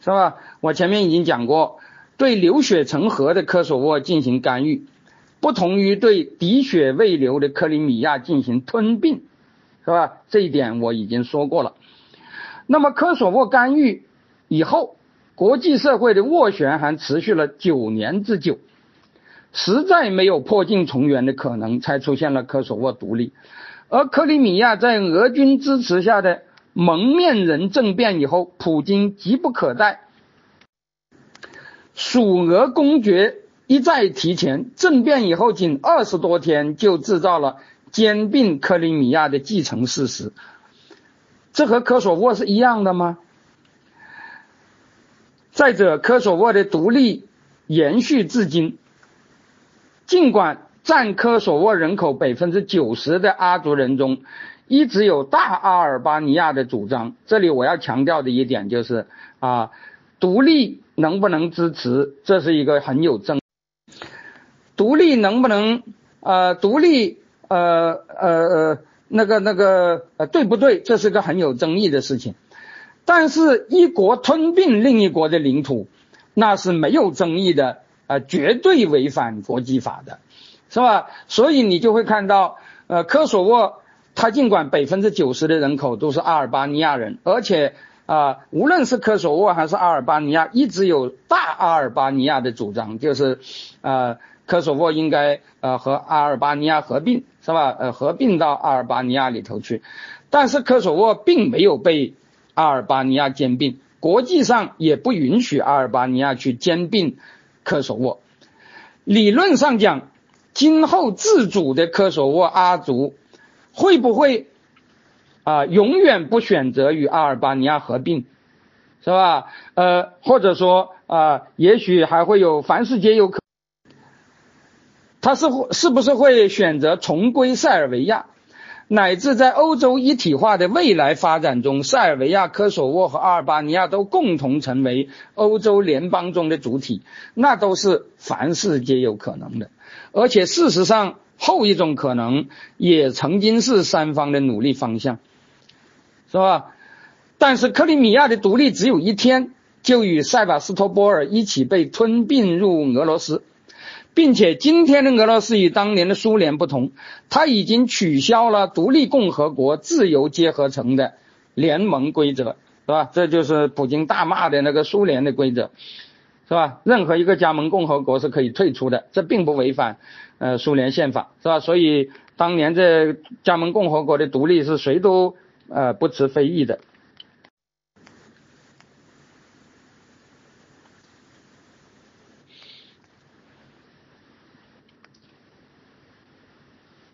是吧？我前面已经讲过，对流血成河的科索沃进行干预，不同于对滴血未流的克里米亚进行吞并，是吧？这一点我已经说过了。那么科索沃干预以后，国际社会的斡旋还持续了九年之久。实在没有破镜重圆的可能，才出现了科索沃独立。而克里米亚在俄军支持下的蒙面人政变以后，普京急不可待，属俄公爵一再提前。政变以后仅二十多天，就制造了兼并克里米亚的既成事实。这和科索沃是一样的吗？再者，科索沃的独立延续至今。尽管占科索沃人口百分之九十的阿族人中，一直有大阿尔巴尼亚的主张。这里我要强调的一点就是啊，独立能不能支持，这是一个很有争。独立能不能呃独立呃呃呃那个那个呃对不对？这是个很有争议的事情。但是一国吞并另一国的领土，那是没有争议的。啊，绝对违反国际法的，是吧？所以你就会看到，呃，科索沃它尽管百分之九十的人口都是阿尔巴尼亚人，而且啊，无论是科索沃还是阿尔巴尼亚，一直有大阿尔巴尼亚的主张，就是啊，科索沃应该呃和阿尔巴尼亚合并，是吧？呃，合并到阿尔巴尼亚里头去，但是科索沃并没有被阿尔巴尼亚兼并，国际上也不允许阿尔巴尼亚去兼并。科索沃，理论上讲，今后自主的科索沃阿族会不会啊永远不选择与阿尔巴尼亚合并，是吧？呃，或者说啊，也许还会有凡事皆有可，他是是不是会选择重归塞尔维亚？乃至在欧洲一体化的未来发展中，塞尔维亚、科索沃和阿尔巴尼亚都共同成为欧洲联邦中的主体，那都是凡事皆有可能的。而且事实上，后一种可能也曾经是三方的努力方向，是吧？但是克里米亚的独立只有一天，就与塞瓦斯托波尔一起被吞并入俄罗斯。并且今天的俄罗斯与当年的苏联不同，它已经取消了独立共和国自由结合成的联盟规则，是吧？这就是普京大骂的那个苏联的规则，是吧？任何一个加盟共和国是可以退出的，这并不违反呃苏联宪法，是吧？所以当年这加盟共和国的独立是谁都呃不持非议的。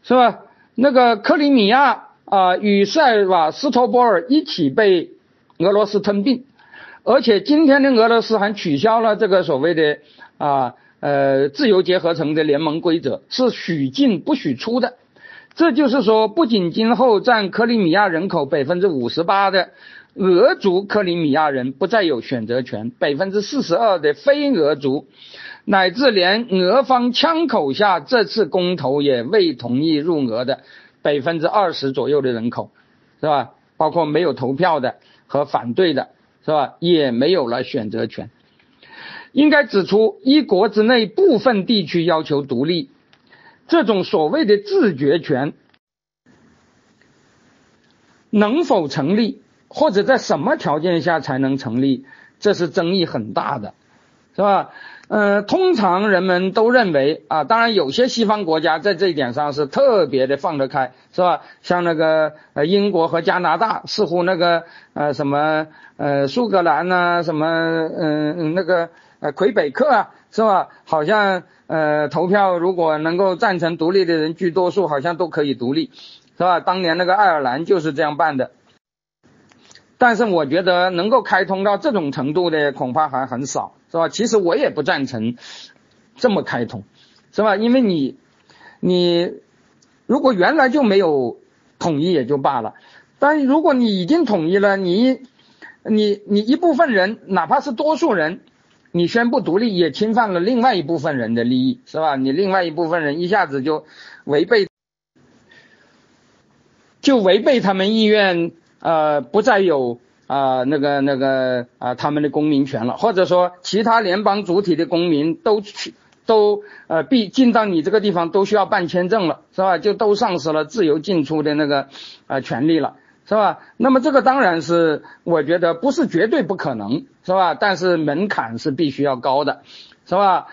是吧？那个克里米亚啊，与塞瓦斯托波尔一起被俄罗斯吞并，而且今天的俄罗斯还取消了这个所谓的啊呃自由结合成的联盟规则，是许进不许出的。这就是说，不仅今后占克里米亚人口百分之五十八的俄族克里米亚人不再有选择权，百分之四十二的非俄族，乃至连俄方枪口下这次公投也未同意入俄的百分之二十左右的人口，是吧？包括没有投票的和反对的，是吧？也没有了选择权。应该指出，一国之内部分地区要求独立。这种所谓的自决权能否成立，或者在什么条件下才能成立，这是争议很大的，是吧？呃，通常人们都认为啊，当然有些西方国家在这一点上是特别的放得开，是吧？像那个呃英国和加拿大，似乎那个呃什么呃苏格兰呐，什么嗯那个呃魁北克啊，是吧？好像。呃，投票如果能够赞成独立的人居多数，好像都可以独立，是吧？当年那个爱尔兰就是这样办的。但是我觉得能够开通到这种程度的恐怕还很少，是吧？其实我也不赞成这么开通，是吧？因为你你如果原来就没有统一也就罢了，但如果你已经统一了，你你你一部分人，哪怕是多数人。你宣布独立也侵犯了另外一部分人的利益，是吧？你另外一部分人一下子就违背，就违背他们意愿，呃，不再有啊那个那个啊他们的公民权了，或者说其他联邦主体的公民都去都呃必进到你这个地方都需要办签证了，是吧？就都丧失了自由进出的那个呃权利了。是吧？那么这个当然是，我觉得不是绝对不可能，是吧？但是门槛是必须要高的，是吧？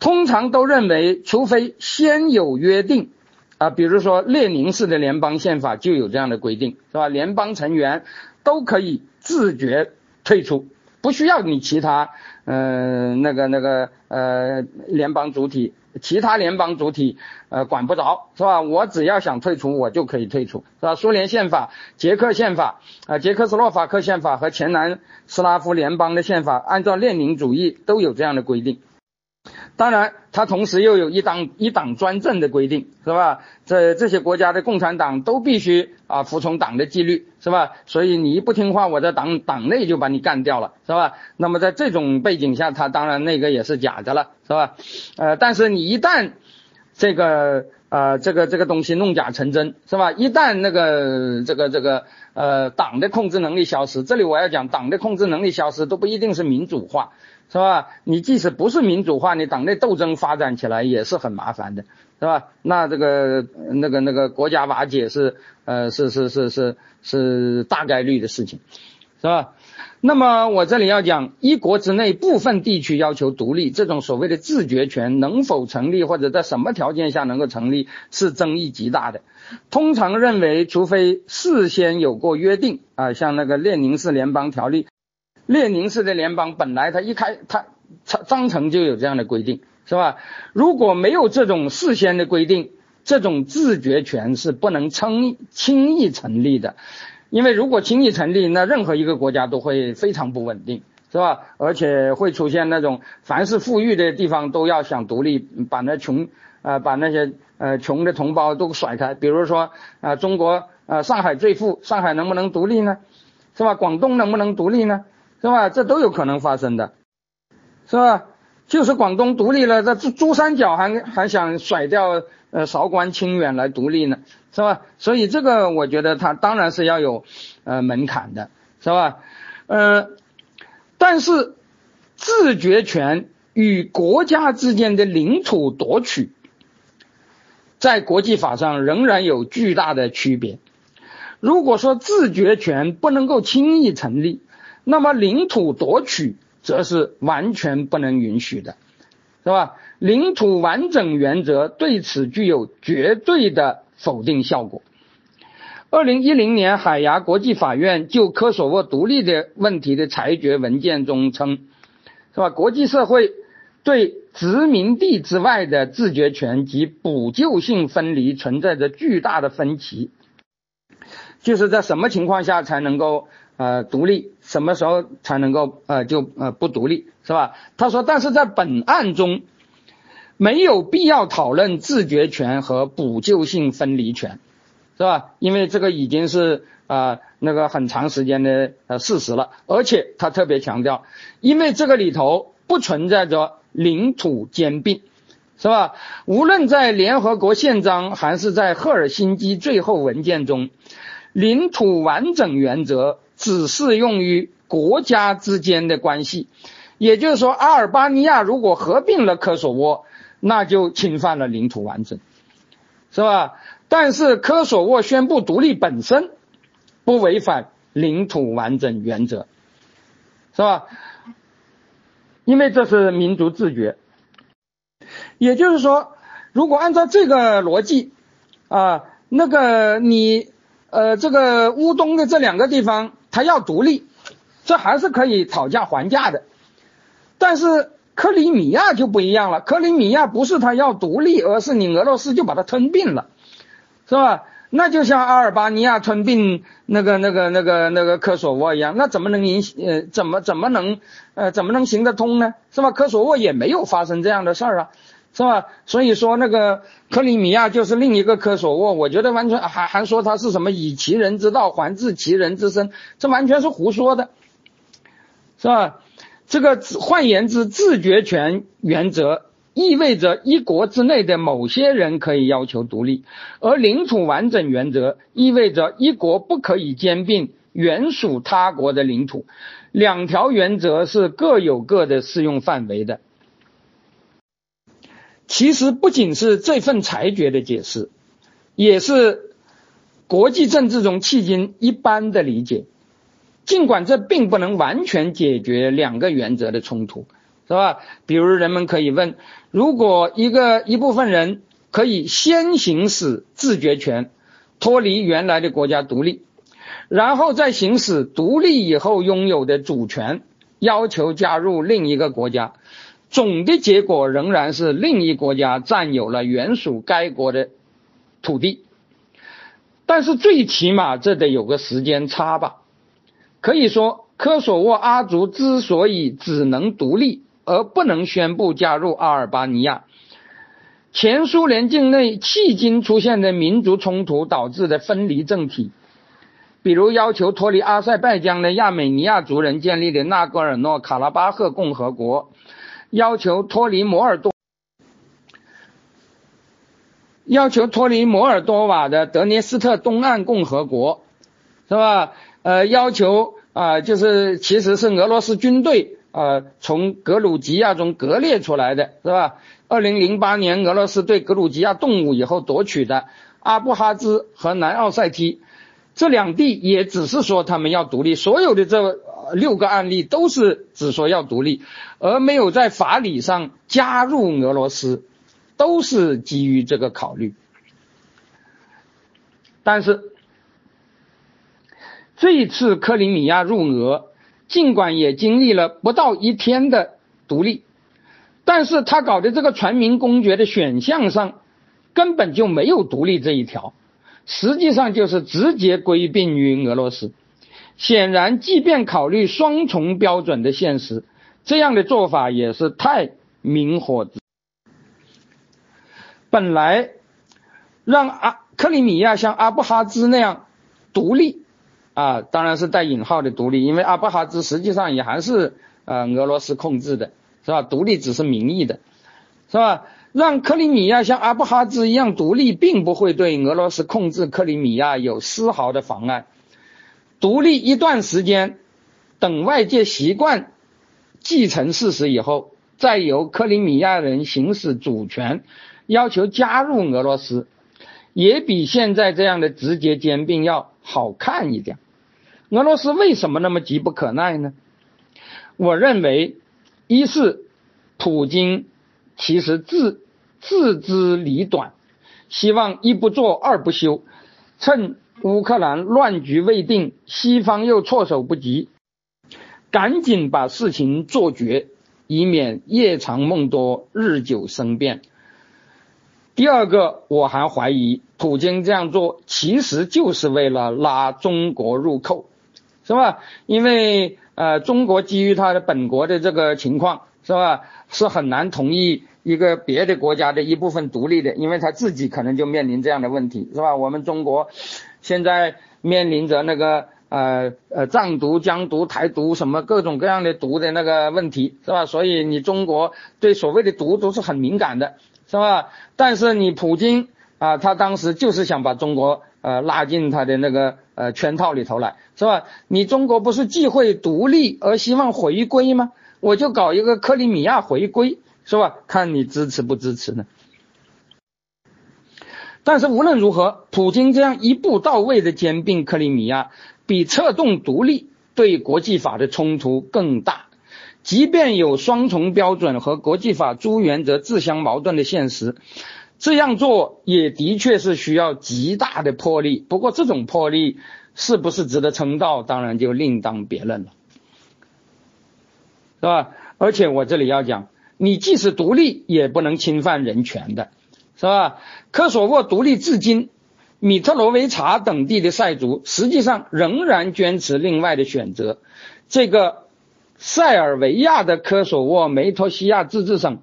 通常都认为，除非先有约定，啊，比如说列宁式的联邦宪法就有这样的规定，是吧？联邦成员都可以自觉退出，不需要你其他，嗯，那个那个呃联邦主体。其他联邦主体呃管不着是吧？我只要想退出，我就可以退出是吧？苏联宪法、捷克宪法啊、捷克斯洛伐克宪法和前南斯拉夫联邦的宪法，按照列宁主义都有这样的规定。当然，它同时又有一党一党专政的规定，是吧？这这些国家的共产党都必须啊服从党的纪律，是吧？所以你一不听话，我在党党内就把你干掉了，是吧？那么在这种背景下，他当然那个也是假的了，是吧？呃，但是你一旦这个呃这个这个东西弄假成真，是吧？一旦那个这个这个呃党的控制能力消失，这里我要讲党的控制能力消失都不一定是民主化。是吧？你即使不是民主化，你党内斗争发展起来也是很麻烦的，是吧？那这个那个那个国家瓦解是呃是是是是是大概率的事情，是吧？那么我这里要讲，一国之内部分地区要求独立，这种所谓的自决权能否成立，或者在什么条件下能够成立，是争议极大的。通常认为，除非事先有过约定啊，像那个列宁式联邦条例。列宁式的联邦本来它一开它章章程就有这样的规定，是吧？如果没有这种事先的规定，这种自觉权是不能轻轻易成立的，因为如果轻易成立，那任何一个国家都会非常不稳定，是吧？而且会出现那种凡是富裕的地方都要想独立，把那穷呃把那些呃穷的同胞都甩开，比如说啊中国呃上海最富，上海能不能独立呢？是吧？广东能不能独立呢？是吧？这都有可能发生的，是吧？就是广东独立了，这珠珠三角还还想甩掉呃韶关清远来独立呢，是吧？所以这个我觉得它当然是要有呃门槛的，是吧？呃，但是自决权与国家之间的领土夺取，在国际法上仍然有巨大的区别。如果说自决权不能够轻易成立，那么领土夺取则是完全不能允许的，是吧？领土完整原则对此具有绝对的否定效果。二零一零年海牙国际法院就科索沃独立的问题的裁决文件中称，是吧？国际社会对殖民地之外的自决权及补救性分离存在着巨大的分歧，就是在什么情况下才能够？呃，独立什么时候才能够呃就呃不独立是吧？他说，但是在本案中，没有必要讨论自决权和补救性分离权，是吧？因为这个已经是啊那个很长时间的呃事实了，而且他特别强调，因为这个里头不存在着领土兼并，是吧？无论在联合国宪章还是在赫尔辛基最后文件中，领土完整原则只适用于国家之间的关系，也就是说，阿尔巴尼亚如果合并了科索沃。那就侵犯了领土完整，是吧？但是科索沃宣布独立本身不违反领土完整原则，是吧？因为这是民族自觉。也就是说，如果按照这个逻辑啊，那个你呃这个乌东的这两个地方，他要独立，这还是可以讨价还价的，但是。克里米亚就不一样了，克里米亚不是他要独立，而是你俄罗斯就把它吞并了，是吧？那就像阿尔巴尼亚吞并那个、那个、那个、那个科索沃一样，那怎么能影呃怎么怎么能呃怎么能行得通呢？是吧？科索沃也没有发生这样的事儿啊，是吧？所以说那个克里米亚就是另一个科索沃，我觉得完全还还说他是什么以其人之道还治其人之身，这完全是胡说的，是吧？这个换言之，自决权原则意味着一国之内的某些人可以要求独立，而领土完整原则意味着一国不可以兼并原属他国的领土。两条原则是各有各的适用范围的。其实不仅是这份裁决的解释，也是国际政治中迄今一般的理解。尽管这并不能完全解决两个原则的冲突，是吧？比如人们可以问：如果一个一部分人可以先行使自决权，脱离原来的国家独立，然后再行使独立以后拥有的主权，要求加入另一个国家，总的结果仍然是另一国家占有了原属该国的土地，但是最起码这得有个时间差吧？可以说，科索沃阿族之所以只能独立而不能宣布加入阿尔巴尼亚，前苏联境内迄今出现的民族冲突导致的分离政体，比如要求脱离阿塞拜疆的亚美尼亚族人建立的纳戈尔诺卡拉巴赫共和国，要求脱离摩尔多，要求脱离摩尔多瓦的德涅斯特东岸共和国，是吧？呃，要求啊，就是其实是俄罗斯军队啊从格鲁吉亚中割裂出来的，是吧？二零零八年俄罗斯对格鲁吉亚动武以后夺取的阿布哈兹和南奥塞梯这两地，也只是说他们要独立。所有的这六个案例都是只说要独立，而没有在法理上加入俄罗斯，都是基于这个考虑。但是。这一次克里米亚入俄，尽管也经历了不到一天的独立，但是他搞的这个全民公决的选项上，根本就没有独立这一条，实际上就是直接归并于俄罗斯。显然，即便考虑双重标准的现实，这样的做法也是太明火。本来让阿克里米亚像阿布哈兹那样独立。啊，当然是带引号的独立，因为阿布哈兹实际上也还是呃俄罗斯控制的，是吧？独立只是名义的，是吧？让克里米亚像阿布哈兹一样独立，并不会对俄罗斯控制克里米亚有丝毫的妨碍。独立一段时间，等外界习惯继承事实以后，再由克里米亚人行使主权，要求加入俄罗斯，也比现在这样的直接兼并要好看一点。俄罗斯为什么那么急不可耐呢？我认为，一是普京其实自自知理短，希望一不做二不休，趁乌克兰乱局未定，西方又措手不及，赶紧把事情做绝，以免夜长梦多，日久生变。第二个，我还怀疑普京这样做其实就是为了拉中国入扣。是吧？因为呃，中国基于他的本国的这个情况，是吧？是很难同意一个别的国家的一部分独立的，因为他自己可能就面临这样的问题，是吧？我们中国现在面临着那个呃呃藏独、疆独、台独什么各种各样的独的那个问题，是吧？所以你中国对所谓的独都是很敏感的，是吧？但是你普京啊，他当时就是想把中国呃拉进他的那个呃圈套里头来，是吧？你中国不是既会独立而希望回归吗？我就搞一个克里米亚回归。是吧？看你支持不支持呢？但是无论如何，普京这样一步到位的兼并克里米亚，比策动独立对国际法的冲突更大。即便有双重标准和国际法诸原则自相矛盾的现实，这样做也的确是需要极大的魄力。不过，这种魄力是不是值得称道，当然就另当别论了，是吧？而且我这里要讲。你即使独立，也不能侵犯人权的，是吧？科索沃独立至今，米特罗维察等地的塞族实际上仍然坚持另外的选择。这个塞尔维亚的科索沃梅托西亚自治省，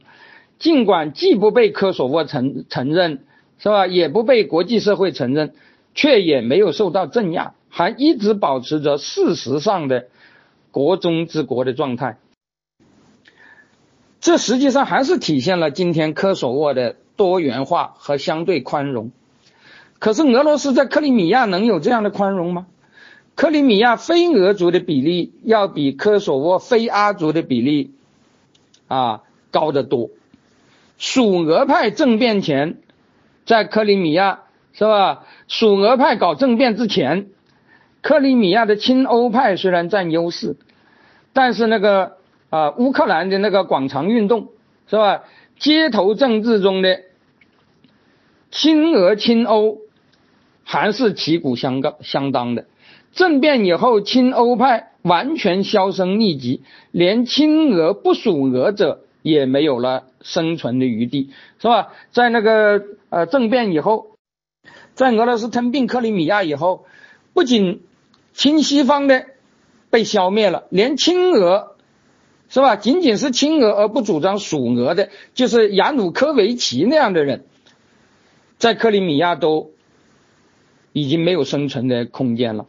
尽管既不被科索沃承承认，是吧？也不被国际社会承认，却也没有受到镇压，还一直保持着事实上的国中之国的状态。这实际上还是体现了今天科索沃的多元化和相对宽容。可是俄罗斯在克里米亚能有这样的宽容吗？克里米亚非俄族的比例要比科索沃非阿族的比例啊高得多。属俄派政变前，在克里米亚是吧？属俄派搞政变之前，克里米亚的亲欧派虽然占优势，但是那个。啊，乌克兰的那个广场运动是吧？街头政治中的亲俄亲欧还是旗鼓相当相当的。政变以后，亲欧派完全销声匿迹，连亲俄不属俄者也没有了生存的余地，是吧？在那个呃政变以后，在俄罗斯吞并克里米亚以后，不仅亲西方的被消灭了，连亲俄。是吧？仅仅是亲俄而不主张属俄的，就是亚努科维奇那样的人，在克里米亚都已经没有生存的空间了，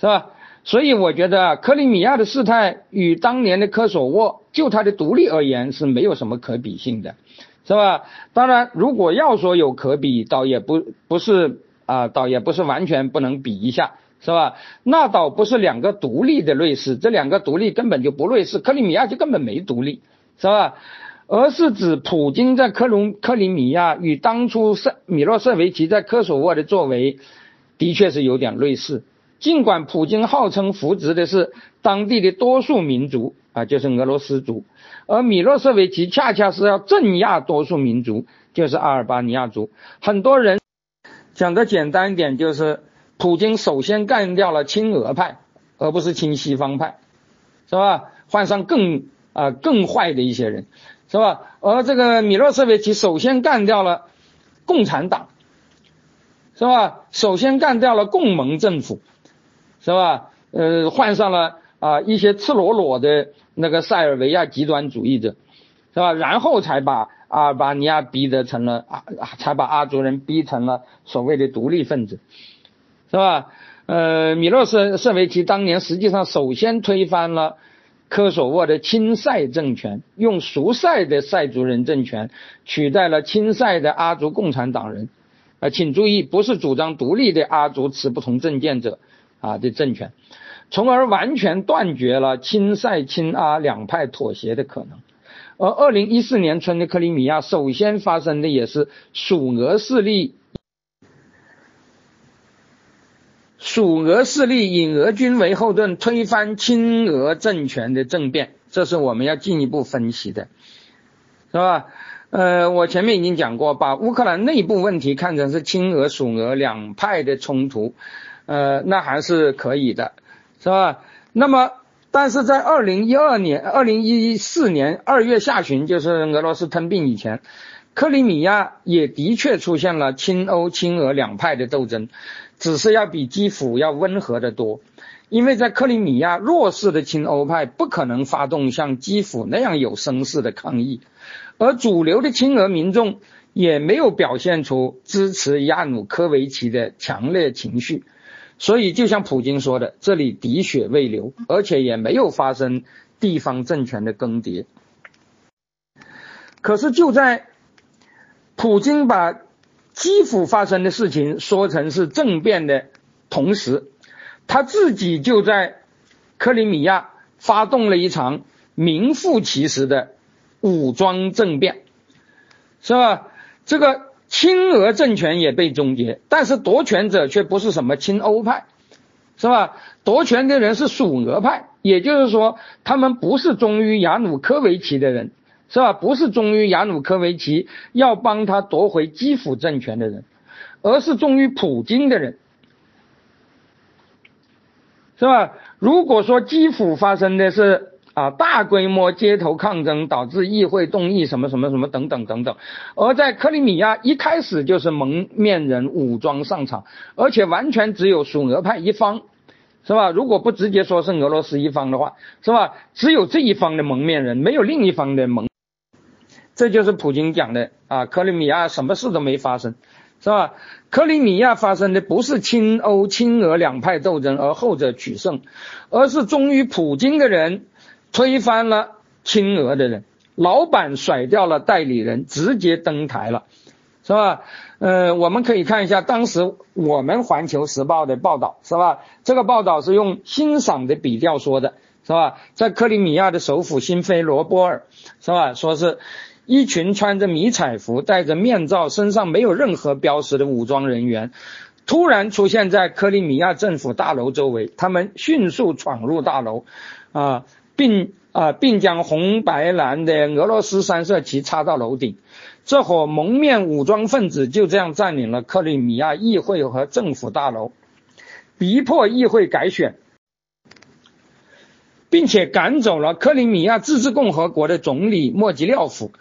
是吧？所以我觉得克里米亚的事态与当年的科索沃就它的独立而言是没有什么可比性的，是吧？当然，如果要说有可比，倒也不不是啊，倒也不是完全不能比一下。是吧？那倒不是两个独立的瑞士，这两个独立根本就不瑞士，克里米亚就根本没独立，是吧？而是指普京在克隆克里米亚与当初塞米洛舍维奇在科索沃的作为，的确是有点类似。尽管普京号称扶植的是当地的多数民族啊，就是俄罗斯族，而米洛舍维奇恰恰是要镇压多数民族，就是阿尔巴尼亚族。很多人讲的简单一点就是。普京首先干掉了亲俄派，而不是亲西方派，是吧？换上更啊更坏的一些人，是吧？而这个米洛舍维奇首先干掉了共产党，是吧？首先干掉了共盟政府，是吧？呃，换上了啊一些赤裸裸的那个塞尔维亚极端主义者，是吧？然后才把阿尔巴尼亚逼得成了啊，才把阿族人逼成了所谓的独立分子。是吧？呃，米洛舍舍维奇当年实际上首先推翻了科索沃的亲塞政权，用熟塞的塞族人政权取代了亲塞的阿族共产党人。啊，请注意，不是主张独立的阿族持不同政见者啊的政权，从而完全断绝了亲塞亲阿两派妥协的可能。而二零一四年春的克里米亚首先发生的也是属俄势力。属俄势力以俄军为后盾推翻亲俄政权的政变，这是我们要进一步分析的，是吧？呃，我前面已经讲过，把乌克兰内部问题看成是亲俄属俄两派的冲突，呃，那还是可以的，是吧？那么，但是在二零一二年、二零一四年二月下旬，就是俄罗斯吞并以前，克里米亚也的确出现了亲欧亲俄两派的斗争。只是要比基辅要温和的多，因为在克里米亚，弱势的亲欧派不可能发动像基辅那样有声势的抗议，而主流的亲俄民众也没有表现出支持亚努科维奇的强烈情绪。所以，就像普京说的，这里滴血未流，而且也没有发生地方政权的更迭。可是，就在普京把基辅发生的事情说成是政变的同时，他自己就在克里米亚发动了一场名副其实的武装政变，是吧？这个。亲俄政权也被终结，但是夺权者却不是什么亲欧派，是吧？夺权的人是属俄派，也就是说，他们不是忠于亚努科维奇的人，是吧？不是忠于亚努科维奇要帮他夺回基辅政权的人，而是忠于普京的人，是吧？如果说基辅发生的是。啊，大规模街头抗争导致议会动议什么什么什么等等等等，而在克里米亚一开始就是蒙面人武装上场，而且完全只有属俄派一方，是吧？如果不直接说是俄罗斯一方的话，是吧？只有这一方的蒙面人，没有另一方的蒙，这就是普京讲的啊，克里米亚什么事都没发生，是吧？克里米亚发生的不是亲欧亲俄两派斗争，而后者取胜，而是忠于普京的人。推翻了亲俄的人，老板甩掉了代理人，直接登台了，是吧？呃，我们可以看一下当时我们环球时报的报道，是吧？这个报道是用欣赏的笔调说的，是吧？在克里米亚的首府新菲罗波尔，是吧？说是一群穿着迷彩服、戴着面罩、身上没有任何标识的武装人员，突然出现在克里米亚政府大楼周围，他们迅速闯入大楼，啊。并啊，并将红白蓝的俄罗斯三色旗插到楼顶，这伙蒙面武装分子就这样占领了克里米亚议会和政府大楼，逼迫议会改选，并且赶走了克里米亚自治共和国的总理莫吉廖夫，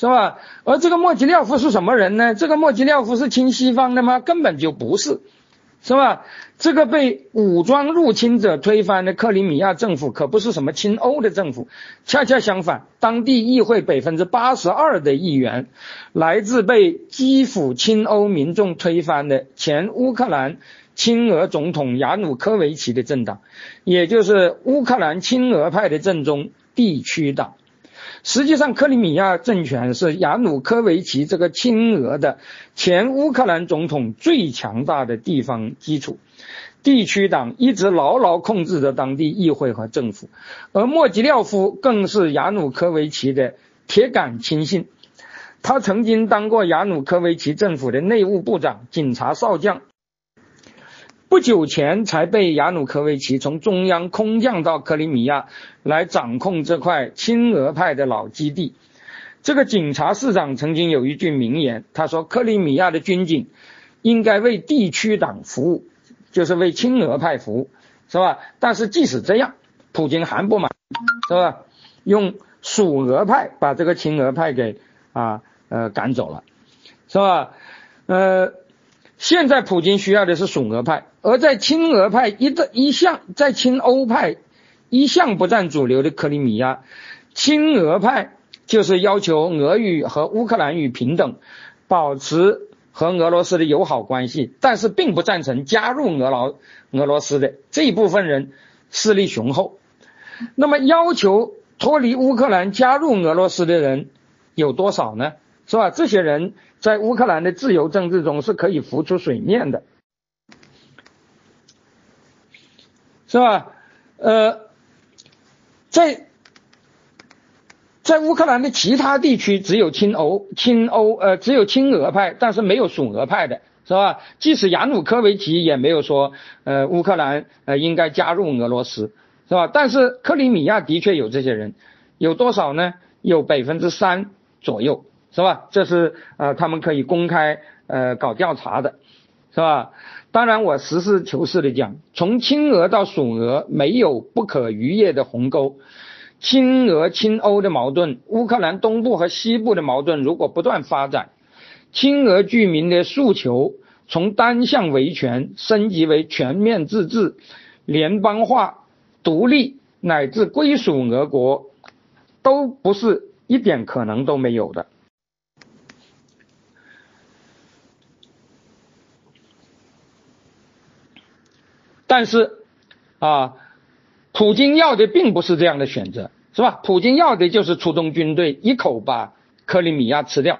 是吧？而这个莫吉廖夫是什么人呢？这个莫吉廖夫是亲西方的吗？根本就不是。是吧？这个被武装入侵者推翻的克里米亚政府可不是什么亲欧的政府，恰恰相反，当地议会百分之八十二的议员来自被基辅亲欧民众推翻的前乌克兰亲俄总统亚努科维奇的政党，也就是乌克兰亲俄派的正宗地区党。实际上，克里米亚政权是亚努科维奇这个亲俄的前乌克兰总统最强大的地方基础。地区党一直牢牢控制着当地议会和政府，而莫吉廖夫更是亚努科维奇的铁杆亲信。他曾经当过亚努科维奇政府的内务部长、警察少将。不久前才被亚努科维奇从中央空降到克里米亚来掌控这块亲俄派的老基地。这个警察市长曾经有一句名言，他说：“克里米亚的军警应该为地区党服务，就是为亲俄派服务，是吧？”但是即使这样，普京还不满，是吧？用属俄派把这个亲俄派给啊呃赶走了，是吧？呃。现在普京需要的是属俄派，而在亲俄派一的一向在亲欧派一向不占主流的克里米亚，亲俄派就是要求俄语和乌克兰语平等，保持和俄罗斯的友好关系，但是并不赞成加入俄劳俄罗斯的这一部分人势力雄厚。那么要求脱离乌克兰加入俄罗斯的人有多少呢？是吧？这些人。在乌克兰的自由政治中是可以浮出水面的，是吧？呃，在在乌克兰的其他地区，只有亲欧、亲欧，呃，只有亲俄派，但是没有属俄派的，是吧？即使亚努科维奇也没有说，呃，乌克兰呃应该加入俄罗斯，是吧？但是克里米亚的确有这些人，有多少呢？有百分之三左右。是吧？这是呃，他们可以公开呃搞调查的，是吧？当然，我实事求是的讲，从亲俄到属俄没有不可逾越的鸿沟。亲俄亲欧的矛盾，乌克兰东部和西部的矛盾如果不断发展，亲俄居民的诉求从单向维权升级为全面自治，联邦化、独立乃至归属俄国，都不是一点可能都没有的。但是，啊，普京要的并不是这样的选择，是吧？普京要的就是出动军队，一口把克里米亚吃掉，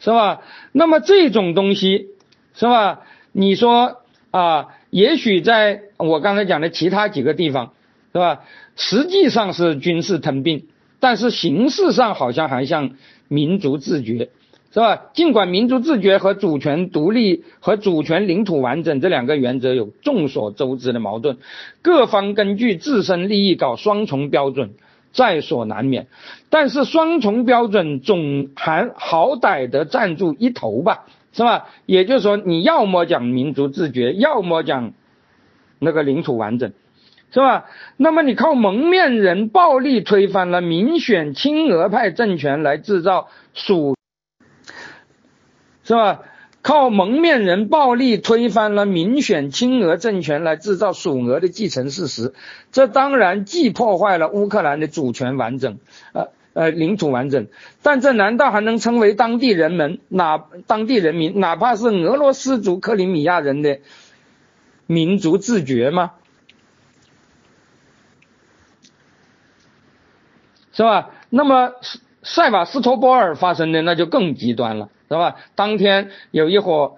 是吧？那么这种东西，是吧？你说啊，也许在我刚才讲的其他几个地方，是吧？实际上是军事吞并，但是形式上好像还像民族自觉。是吧？尽管民族自决和主权独立和主权领土完整这两个原则有众所周知的矛盾，各方根据自身利益搞双重标准在所难免。但是双重标准总还好歹得站住一头吧，是吧？也就是说，你要么讲民族自决，要么讲那个领土完整，是吧？那么你靠蒙面人暴力推翻了民选亲俄派政权来制造属。是吧？靠蒙面人暴力推翻了民选亲俄政权来制造属俄的继承事实，这当然既破坏了乌克兰的主权完整，呃呃领土完整，但这难道还能称为当地人们哪当地人民哪怕是俄罗斯族克里米亚人的民族自觉吗？是吧？那么塞瓦斯托波尔发生的那就更极端了。是吧？当天有一伙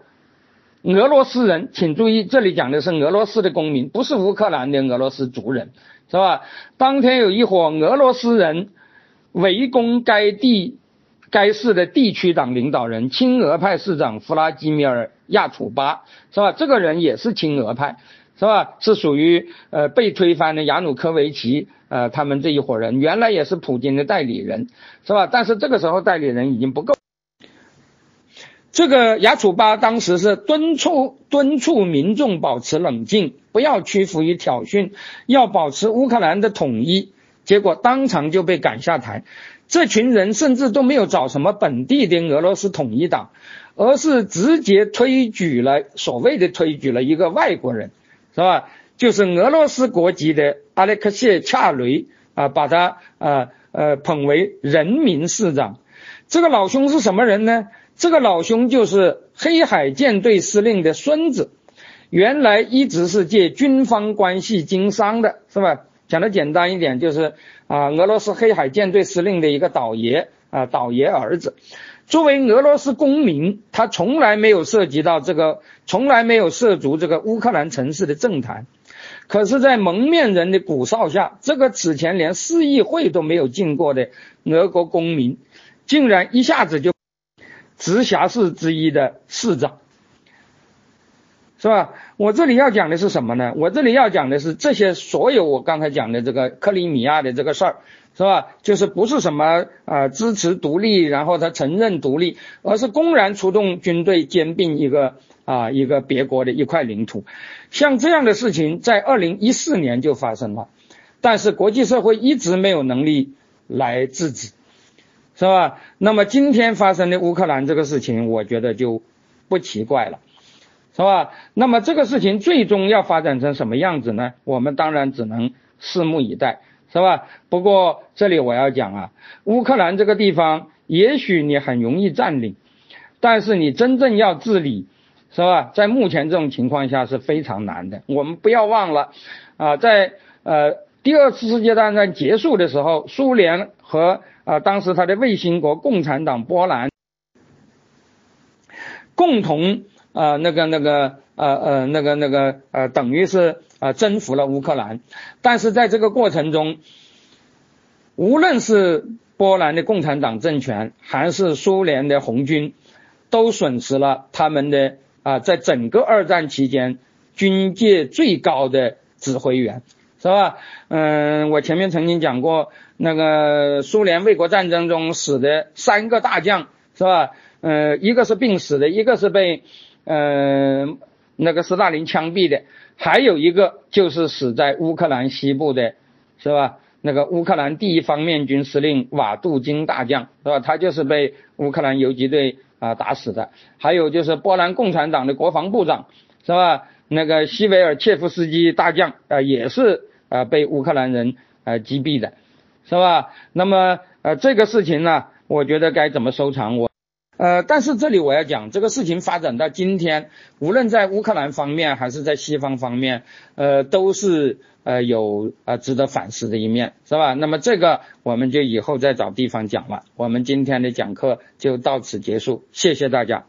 俄罗斯人，请注意，这里讲的是俄罗斯的公民，不是乌克兰的俄罗斯族人，是吧？当天有一伙俄罗斯人围攻该地该市的地区党领导人亲俄派市长弗拉基米尔亚楚巴，是吧？这个人也是亲俄派，是吧？是属于呃被推翻的亚努科维奇呃他们这一伙人，原来也是普京的代理人，是吧？但是这个时候代理人已经不够。这个亚楚巴当时是敦促敦促民众保持冷静，不要屈服于挑衅，要保持乌克兰的统一。结果当场就被赶下台。这群人甚至都没有找什么本地的俄罗斯统一党，而是直接推举了所谓的推举了一个外国人，是吧？就是俄罗斯国籍的阿列克谢恰雷啊，把他呃呃捧为人民市长。这个老兄是什么人呢？这个老兄就是黑海舰队司令的孙子，原来一直是借军方关系经商的，是吧？讲的简单一点，就是啊，俄罗斯黑海舰队司令的一个倒爷啊，倒爷儿子。作为俄罗斯公民，他从来没有涉及到这个，从来没有涉足这个乌克兰城市的政坛。可是，在蒙面人的鼓噪下，这个此前连市议会都没有进过的俄国公民，竟然一下子就。直辖市之一的市长，是吧？我这里要讲的是什么呢？我这里要讲的是这些所有我刚才讲的这个克里米亚的这个事儿，是吧？就是不是什么啊支持独立，然后他承认独立，而是公然出动军队兼并一个啊一个别国的一块领土。像这样的事情在二零一四年就发生了，但是国际社会一直没有能力来制止。是吧？那么今天发生的乌克兰这个事情，我觉得就不奇怪了，是吧？那么这个事情最终要发展成什么样子呢？我们当然只能拭目以待，是吧？不过这里我要讲啊，乌克兰这个地方，也许你很容易占领，但是你真正要治理，是吧？在目前这种情况下是非常难的。我们不要忘了，啊，在呃第二次世界大战结束的时候，苏联和啊，当时他的卫星国共产党波兰共同啊那个那个呃呃那个那个呃等于是啊征服了乌克兰，但是在这个过程中，无论是波兰的共产党政权还是苏联的红军，都损失了他们的啊在整个二战期间军界最高的指挥员，是吧？嗯，我前面曾经讲过。那个苏联卫国战争中死的三个大将是吧？呃，一个是病死的，一个是被呃那个斯大林枪毙的，还有一个就是死在乌克兰西部的，是吧？那个乌克兰第一方面军司令瓦杜金大将是吧？他就是被乌克兰游击队啊打死的。还有就是波兰共产党的国防部长是吧？那个西维尔切夫斯基大将啊，也是啊被乌克兰人啊击毙的，是吧？那么呃这个事情呢，我觉得该怎么收场？我呃，但是这里我要讲，这个事情发展到今天，无论在乌克兰方面还是在西方方面，呃，都是呃有呃值得反思的一面，是吧？那么这个我们就以后再找地方讲了。我们今天的讲课就到此结束，谢谢大家。